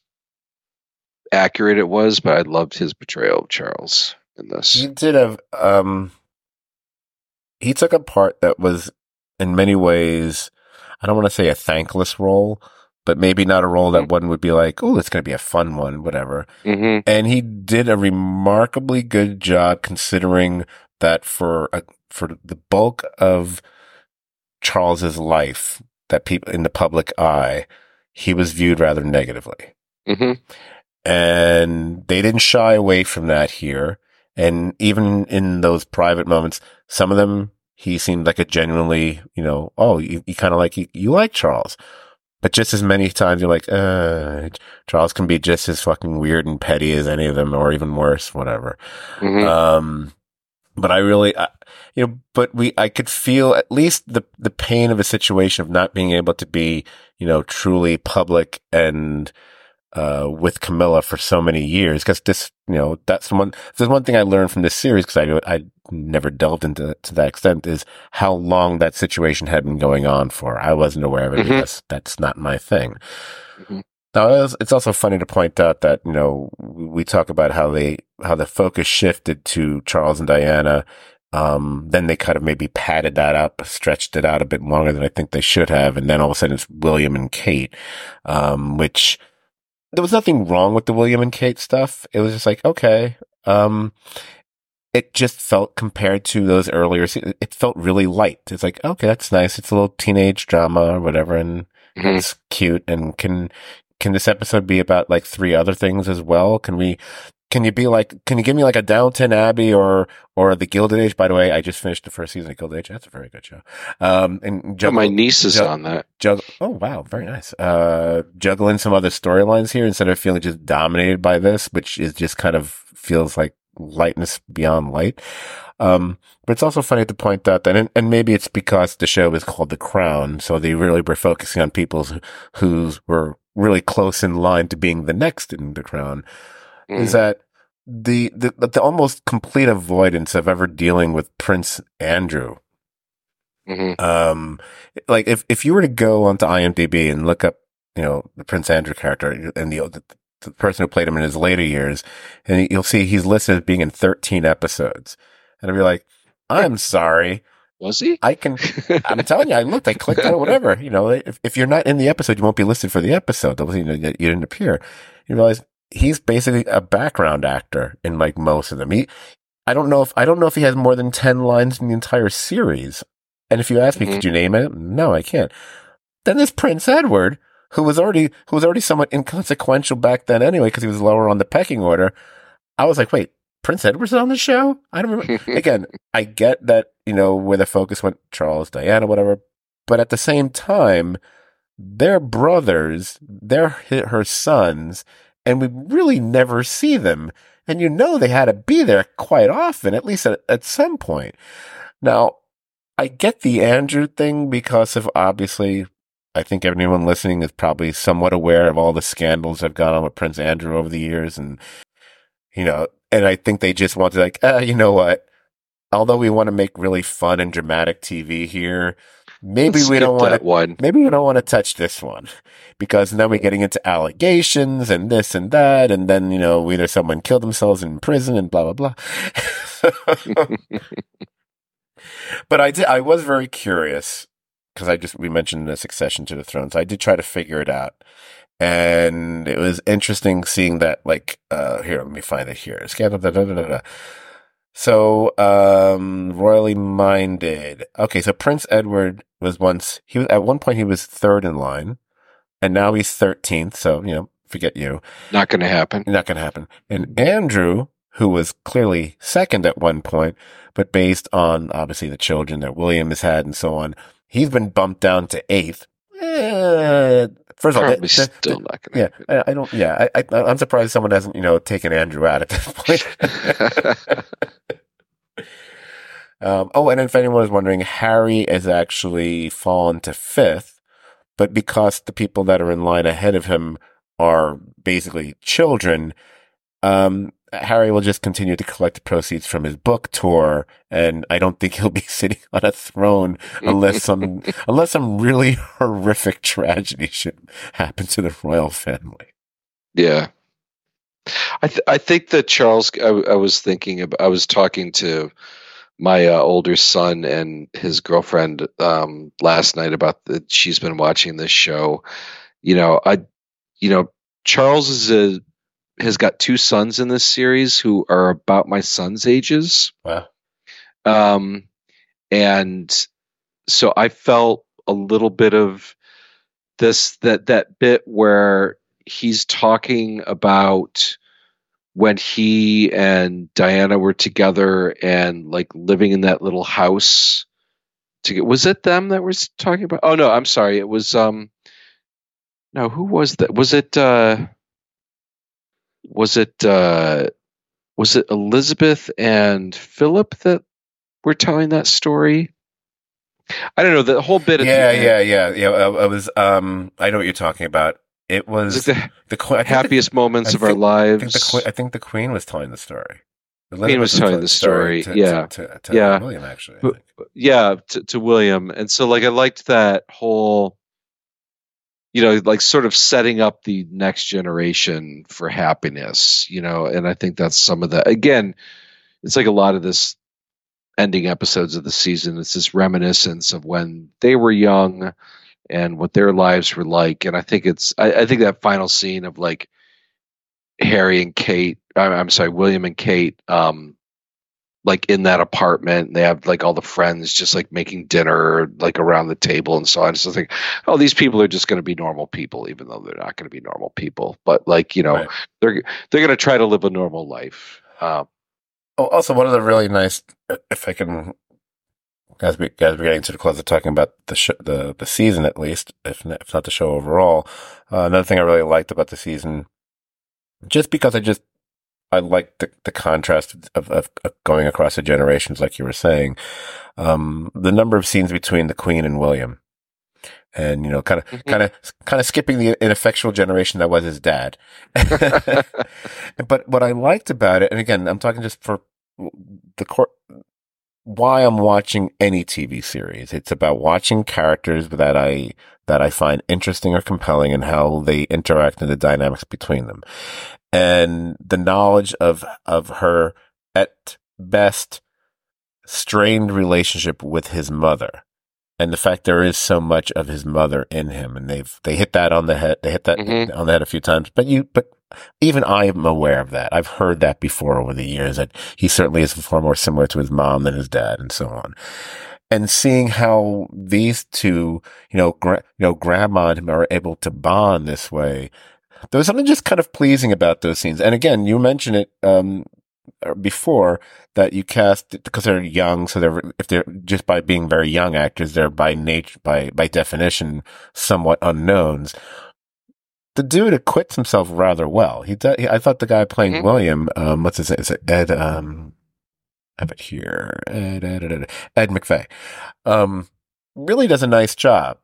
accurate it was, but I loved his portrayal of Charles in this. He did have um he took a part that was in many ways I don't want to say a thankless role, but maybe not a role that mm-hmm. one would be like, oh, it's going to be a fun one, whatever. Mm-hmm. And he did a remarkably good job considering that for a, for the bulk of Charles's life, that people in the public eye, he was viewed rather negatively. Mm-hmm. And they didn't shy away from that here. And even in those private moments, some of them, he seemed like a genuinely, you know, oh, you, you kind of like, you, you like Charles. But just as many times you're like, uh, Charles can be just as fucking weird and petty as any of them, or even worse, whatever. Mm-hmm. Um, but I really, I, you know, but we, I could feel at least the, the pain of a situation of not being able to be, you know, truly public and, uh, with Camilla for so many years. Cause this, you know, that's one, there's one thing I learned from this series because I, I never delved into to that extent is how long that situation had been going on for. I wasn't aware of it mm-hmm. because that's not my thing. Mm-hmm. Now, it's also funny to point out that, you know, we talk about how they, how the focus shifted to Charles and Diana. Um, then they kind of maybe padded that up, stretched it out a bit longer than I think they should have. And then all of a sudden it's William and Kate, um, which, there was nothing wrong with the William and Kate stuff. It was just like, okay. Um, it just felt compared to those earlier, it felt really light. It's like, okay, that's nice. It's a little teenage drama or whatever. And mm-hmm. it's cute and can, can this episode be about like three other things as well? Can we can you be like, can you give me like a Downton Abbey or, or the Gilded Age? By the way, I just finished the first season of Gilded Age. That's a very good show. Um, and juggle, my niece is on that. Juggle, oh, wow. Very nice. Uh, juggling some other storylines here instead of feeling just dominated by this, which is just kind of feels like lightness beyond light. Um, but it's also funny to point out that, and, and maybe it's because the show is called The Crown. So they really were focusing on people who were really close in line to being the next in The Crown mm. is that the, the, the almost complete avoidance of ever dealing with Prince Andrew. Mm-hmm. Um, like if, if you were to go onto IMDb and look up, you know, the Prince Andrew character and the, the, the person who played him in his later years, and you'll see he's listed as being in 13 episodes. And I'd be like, I'm (laughs) sorry. Was he? I can, I'm telling you, I looked, I clicked on whatever. You know, if, if you're not in the episode, you won't be listed for the episode. You, know, you didn't appear. You realize he's basically a background actor in like most of them. He, I don't know if, I don't know if he has more than 10 lines in the entire series. And if you ask me, mm-hmm. could you name it? No, I can't. Then there's Prince Edward, who was already, who was already somewhat inconsequential back then anyway, because he was lower on the pecking order. I was like, wait, Prince Edward's on the show? I don't remember. (laughs) Again, I get that, you know, where the focus went, Charles, Diana, whatever. But at the same time, they're brothers, they're her sons, and we really never see them. And you know they had to be there quite often, at least at, at some point. Now, I get the Andrew thing because of obviously, I think everyone listening is probably somewhat aware of all the scandals that have gone on with Prince Andrew over the years. And, you know, and I think they just want to, like, uh, you know what? Although we want to make really fun and dramatic TV here, maybe Let's we don't want to one. maybe we don't want to touch this one because then we're getting into allegations and this and that and then you know either someone killed themselves in prison and blah blah blah (laughs) but i did i was very curious because i just we mentioned the succession to the throne so i did try to figure it out and it was interesting seeing that like uh here let me find it here scandal da, da, da, da, da. So, um, royally minded. Okay, so Prince Edward was once, he was, at one point he was third in line, and now he's 13th, so, you know, forget you. Not gonna happen. Not gonna happen. And Andrew, who was clearly second at one point, but based on obviously the children that William has had and so on, he's been bumped down to eighth. Eh, First of all, that, not gonna. Yeah, I, I, don't. Yeah, I, I, am surprised someone hasn't, you know, taken Andrew out at this (laughs) point. (laughs) um, oh, and if anyone is wondering, Harry is actually fallen to fifth, but because the people that are in line ahead of him are basically children, um, Harry will just continue to collect proceeds from his book tour, and I don't think he'll be (laughs) sitting on a throne unless some (laughs) unless some really horrific tragedy should happen to the royal family. Yeah, I th- I think that Charles. I, I, was thinking about. I was talking to my uh, older son and his girlfriend um, last night about that. She's been watching this show. You know, I, you know, Charles is a has got two sons in this series who are about my son's ages. Wow. Um, and so I felt a little bit of this that that bit where he's talking about when he and Diana were together and like living in that little house. To get, was it them that was talking about? Oh no, I'm sorry. It was um. No, who was that? Was it? uh was it uh, was it Elizabeth and Philip that were telling that story? I don't know the whole bit. Yeah, yeah, yeah, yeah. I, I, was. Um, I know what you're talking about. It was the, the happiest the, moments of our lives. I think, the, I think the Queen was telling the story. The Queen was telling the story. To, yeah, to, to, yeah. William actually. Yeah, to William, and so like I liked that whole you know, like sort of setting up the next generation for happiness, you know, and I think that's some of the again, it's like a lot of this ending episodes of the season. It's this reminiscence of when they were young and what their lives were like. And I think it's I, I think that final scene of like Harry and Kate, I'm, I'm sorry, William and Kate, um, like in that apartment. They have like all the friends just like making dinner like around the table and so on. So think, oh, these people are just going to be normal people, even though they're not going to be normal people. But like you know, right. they're they're going to try to live a normal life. Um, oh, also, one of the really nice, if I can, as we as we're getting to the close of talking about the sh- the the season at least, if not, if not the show overall. Uh, another thing I really liked about the season, just because I just I like the, the contrast of, of, of, going across the generations, like you were saying. Um, the number of scenes between the Queen and William, and you know, kind of, mm-hmm. kind of, kind of skipping the ineffectual generation that was his dad. (laughs) but what I liked about it, and again, I'm talking just for the court, why I'm watching any TV series. It's about watching characters that I, that I find interesting or compelling and how they interact and the dynamics between them and the knowledge of of her at best strained relationship with his mother and the fact there is so much of his mother in him and they've they hit that on the head they hit that mm-hmm. on the head a few times but you but even I am aware of that. I've heard that before over the years that he certainly is far more similar to his mom than his dad and so on. And seeing how these two, you know, gra- you know, grandma and him are able to bond this way there was something just kind of pleasing about those scenes. And again, you mentioned it um, er, before that you cast because they're young, so they're if they're just by being very young actors, they're by nature by by definition somewhat unknowns. The dude acquits himself rather well. He, does, I thought the guy playing mm-hmm. William, um, what's his name? Is it Ed? Um, I have it here. Ed, Ed, Ed, Ed, Ed McVey. Um, really does a nice job.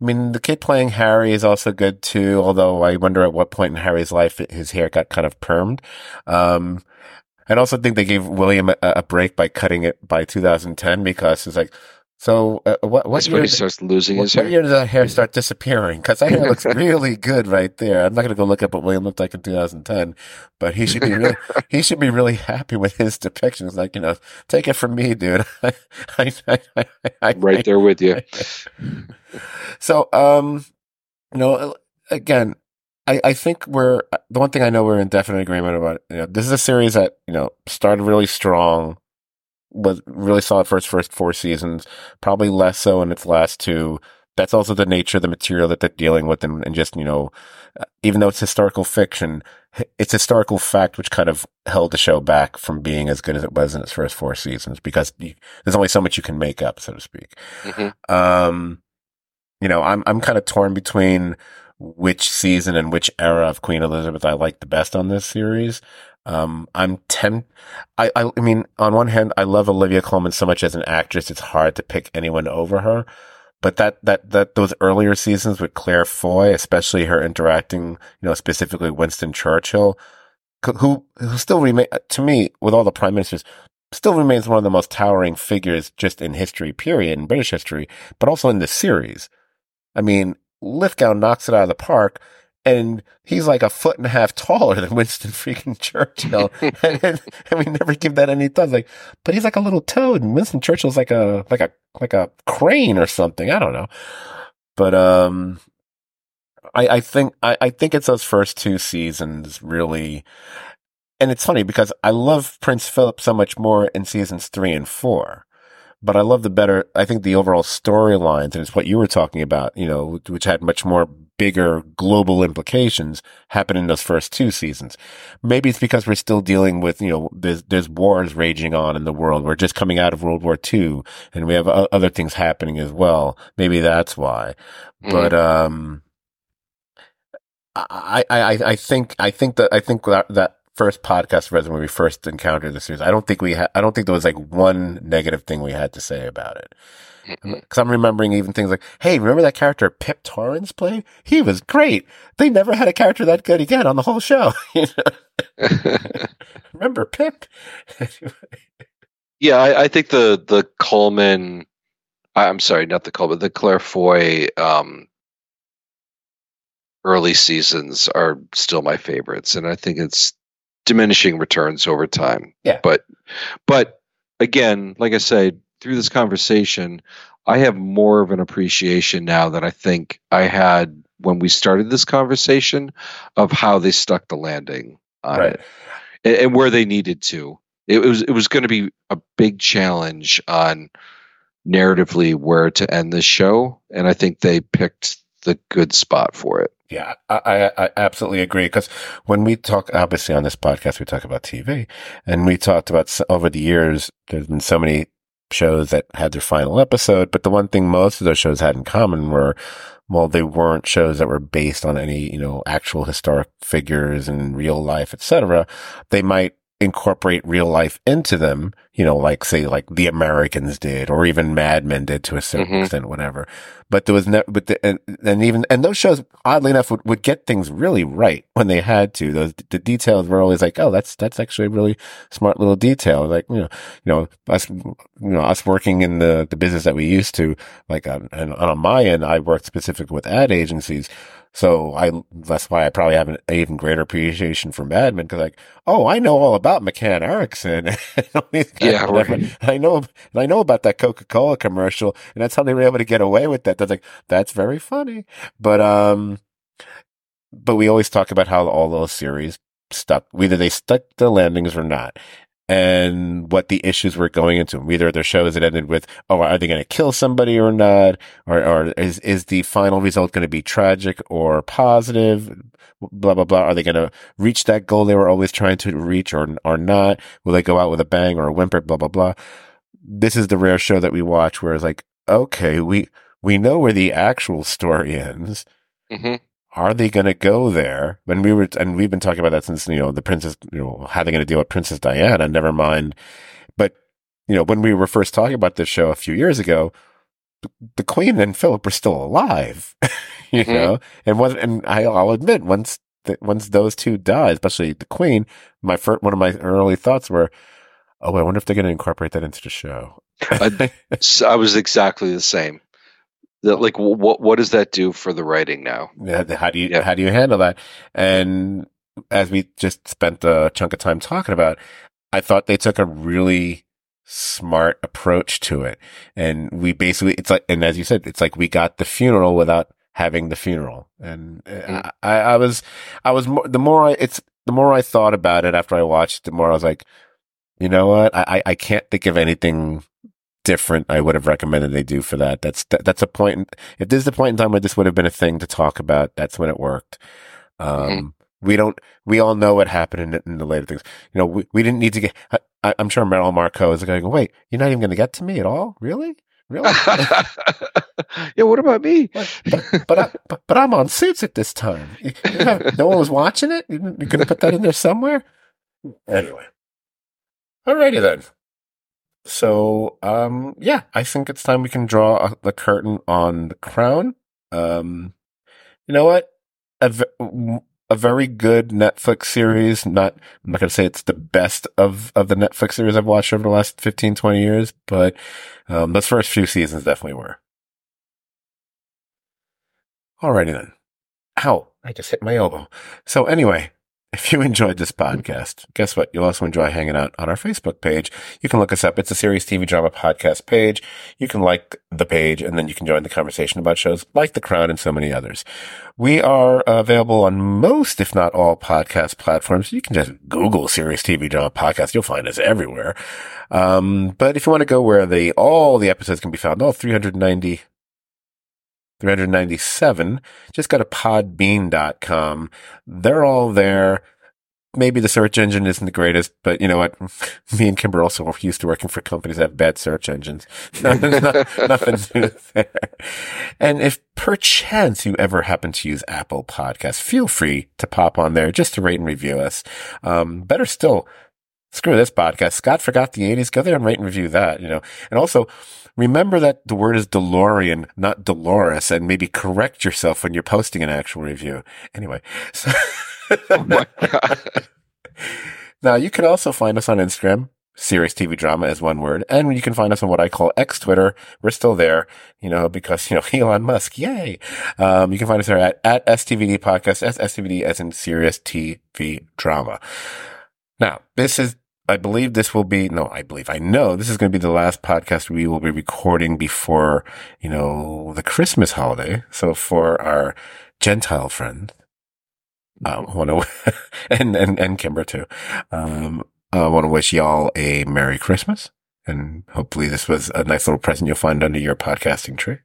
I mean, the kid playing Harry is also good too, although I wonder at what point in Harry's life his hair got kind of permed. Um, I also think they gave William a, a, break by cutting it by 2010 because it's like, so uh, what? What year? He starts losing what, his hair. What year does that hair start disappearing? Because that hair looks (laughs) really good right there. I'm not going to go look up what William looked like in 2010, but he should be really he should be really happy with his depictions. Like you know, take it from me, dude. (laughs) I, I, I, right there with you. (laughs) so, um, you know, again, I, I think we're the one thing I know we're in definite agreement about. You know, this is a series that you know started really strong was really solid for its first four seasons, probably less so in its last two. That's also the nature of the material that they're dealing with, and, and just you know, uh, even though it's historical fiction, it's historical fact which kind of held the show back from being as good as it was in its first four seasons because you, there's only so much you can make up, so to speak. Mm-hmm. Um, you know, I'm I'm kind of torn between which season and which era of Queen Elizabeth I like the best on this series. Um, I'm temp. I, I, I mean, on one hand, I love Olivia Colman so much as an actress. It's hard to pick anyone over her. But that, that, that, those earlier seasons with Claire Foy, especially her interacting, you know, specifically Winston Churchill, who, who still remain, to me, with all the prime ministers, still remains one of the most towering figures just in history, period, in British history, but also in the series. I mean, Lithgow knocks it out of the park and he's like a foot and a half taller than (laughs) Winston freaking Churchill. (laughs) and, and, and, we never give that any thought. Like, but he's like a little toad, and Winston Churchill's like a like a like a crane or something. I don't know. But um, I I think I, I think it's those first two seasons really. And it's funny because I love Prince Philip so much more in seasons three and four but I love the better. I think the overall storylines, and it's what you were talking about, you know, which had much more bigger global implications happen in those first two seasons. Maybe it's because we're still dealing with, you know, there's, there's wars raging on in the world. We're just coming out of World War II and we have other things happening as well. Maybe that's why. Mm. But, um, I, I, I think, I think that, I think that, that first podcast read when we first encountered the series, I don't think we had, I don't think there was like one negative thing we had to say about it. Because I'm remembering even things like, hey, remember that character Pip Torrens played? He was great. They never had a character that good again on the whole show. (laughs) (laughs) remember Pip? yeah, I, I, think the the Colman, I'm sorry, not the Colman, the Claire Foy um, early seasons are still my favorites, and I think it's diminishing returns over time. Yeah, but but again, like I said, through this conversation, I have more of an appreciation now than I think I had when we started this conversation of how they stuck the landing on right. it and, and, where they needed to. It was it was going to be a big challenge on narratively where to end this show, and I think they picked the good spot for it. Yeah, I, I, I absolutely agree. Because when we talk, obviously on this podcast, we talk about TV and we talked about over the years, there's been so many shows that had their final episode. But the one thing most of those shows had in common were, well, they weren't shows that were based on any, you know, actual historic figures and real life, etc. They might incorporate real life into them, you know, like say like the Americans did, or even Mad Men did to a certain mm-hmm. extent, whatever. But there was never, but the, and, and even, and those shows, oddly enough, would, would get things really right when they had to. Those, the details were always like, oh, that's, that's actually a really smart little detail. Like, you know, you know, us, you know, us working in the, the business that we used to, like, on, on my end, I worked specifically with ad agencies so I, that's why I probably have an even greater appreciation for Mad Men because like, oh, I know all about McCann Erickson. yeah, right. (laughs) I know, and I know about that Coca Cola commercial, and that's how they were able to get away with that. That's like, that's very funny. But um, but we always talk about how all those series stuck, whether they stuck the landings or not and what the issues were going into. Either their shows that ended with, oh, are they going to kill somebody or not? Or, or is, is the final result going to be tragic or positive? Blah, blah, blah. Are they going to reach that goal they were always trying to reach or, or not? Will they go out with a bang or a whimper? Blah, blah, blah. This is the rare show that we watch where it's like, okay, we, we know where the actual story ends. Mm-hmm are they going to go there? When we were, and we've been talking about that since, you know, the princess, you know, how they going to deal with Princess Diana, never mind. But, you know, when we were first talking about this show a few years ago, the queen and Philip were still alive, (laughs) you mm-hmm. know, and what, and I, will admit once, the, once those two die, especially the queen, my first, one of my early thoughts were, oh, I wonder if they're going to incorporate that into the show. I, (laughs) I was exactly the same that like what what does that do for the writing now? Yeah, how do you yeah. how do you handle that? And as we just spent a chunk of time talking about, I thought they took a really smart approach to it. And we basically, it's like, and as you said, it's like we got the funeral without having the funeral. And mm. I, I was, I was more, the more I, it's, the more I thought about it after I watched, the more I was like, you know what? I, I can't think of anything different I would have recommended they do for that. That's that, that's a point. If this is the point in time where this would have been a thing to talk about, that's when it worked. Um, mm-hmm. We don't. We all know what happened in, in, the later things. You know, we, we didn't need to get. I, am sure Meghan Markle is going. to go. Wait, you're not even going to get to me at all? Really? Really? (laughs) (laughs) yeah. What about me? But but, but, I, but, but I'm on suits at this time. You know, no one was watching it. You're going to put that in there somewhere. Anyway. Alrighty then. So, um, yeah, I think it's time we can draw the curtain on the crown. Um, you know what? A, v- a very good Netflix series. Not, I'm not going to say it's the best of, of the Netflix series I've watched over the last 15, 20 years, but, um, those first few seasons definitely were. Alrighty then. Ow, I just hit my elbow. So anyway, if you enjoyed this podcast, guess what? You'll also enjoy hanging out on our Facebook page. You can look us up. It's a Serious TV Drama podcast page. You can like the page and then you can join the conversation about shows like The Crown and so many others. We are available on most, if not all podcast platforms. You can just Google Serious TV Drama podcast. You'll find us everywhere. Um, but if you want to go where the, all the episodes can be found, all 390 397. Just go to podbean.com. They're all there. Maybe the search engine isn't the greatest, but you know what? (laughs) Me and Kimber also are used to working for companies that have bad search engines. (laughs) nothing do (laughs) there. And if perchance you ever happen to use Apple Podcasts, feel free to pop on there just to rate and review us. Um, better still, screw this podcast. Scot forgot the 80s. Go there and rate and review that, you know. And also, remember that the word is DeLorean, not Dolores, and maybe correct yourself when you're posting an actual review. Anyway. So (laughs) oh my God. (laughs) now, you can also find us on Instagram. Serious TV drama is one word. And you can find us on what I call X Twitter. We're still there, you know, because, you know, (laughs) Elon Musk, yay. Um, you can find us there at, at STVD podcast, S STVD as in Serious TV drama. Now, this is I believe this will be, no, I believe, I know this is going to be the last podcast we will be recording before, you know, the Christmas holiday. So for our Gentile friend, um, want to, (laughs) and, and, and Kimber too. Um, I want to wish y'all a Merry Christmas. And hopefully this was a nice little present you'll find under your podcasting tree.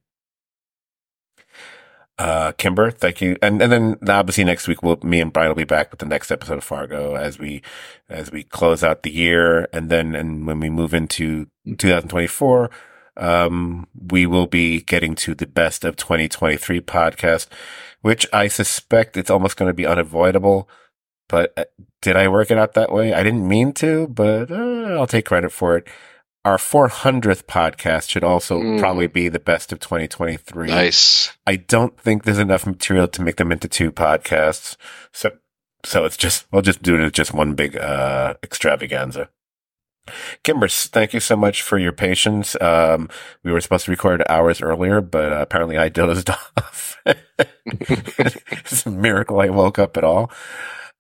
Uh, Kimber, thank you. And, and then obviously next week, we'll, me and Brian will be back with the next episode of Fargo as we, as we close out the year. And then, and when we move into 2024, um, we will be getting to the best of 2023 podcast, which I suspect it's almost going to be unavoidable. But uh, did I work it out that way? I didn't mean to, but uh, I'll take credit for it. Our 400th podcast should also mm. probably be the best of 2023. Nice. I don't think there's enough material to make them into two podcasts. So, so it's just, we'll just do it as just one big, uh, extravaganza. Kimbers, thank you so much for your patience. Um, we were supposed to record hours earlier, but uh, apparently I (laughs) dozed off. (laughs) it's a miracle I woke up at all.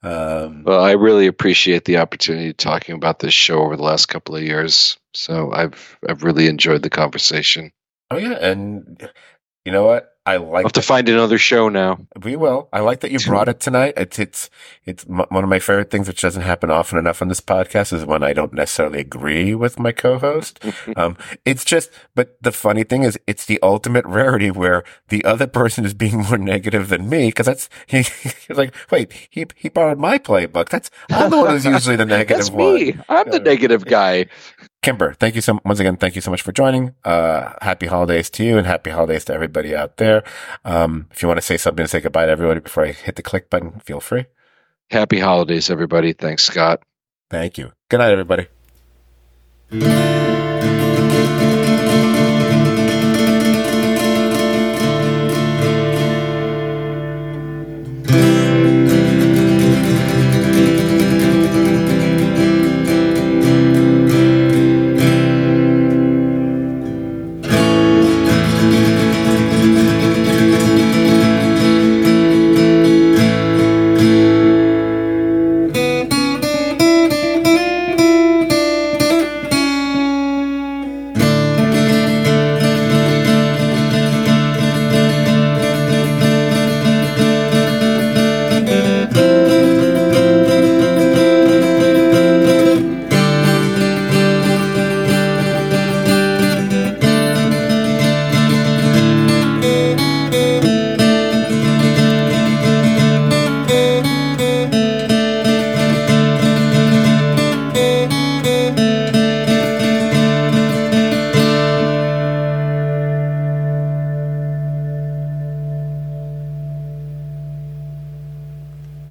Um, well, I really appreciate the opportunity talking about this show over the last couple of years. So I've I've really enjoyed the conversation. Oh yeah, and you know what? I like. I'll have to find another show now. We will. I like that you brought it tonight. It's it's it's one of my favorite things, which doesn't happen often enough on this podcast, is when I don't necessarily agree with my co-host. (laughs) um, it's just, but the funny thing is, it's the ultimate rarity where the other person is being more negative than me because that's (laughs) he, he's like, wait, he he borrowed my playbook. That's I'm the one who's usually the (laughs) negative that's me. I'm the negative guy. Kimber, thank you so once again. Thank you so much for joining. Uh, happy holidays to you and happy holidays to everybody out there. Um, if you want to say something to say goodbye to everybody before I hit the click button, feel free. Happy holidays, everybody. Thanks, Scot. Thank you. Good night, everybody.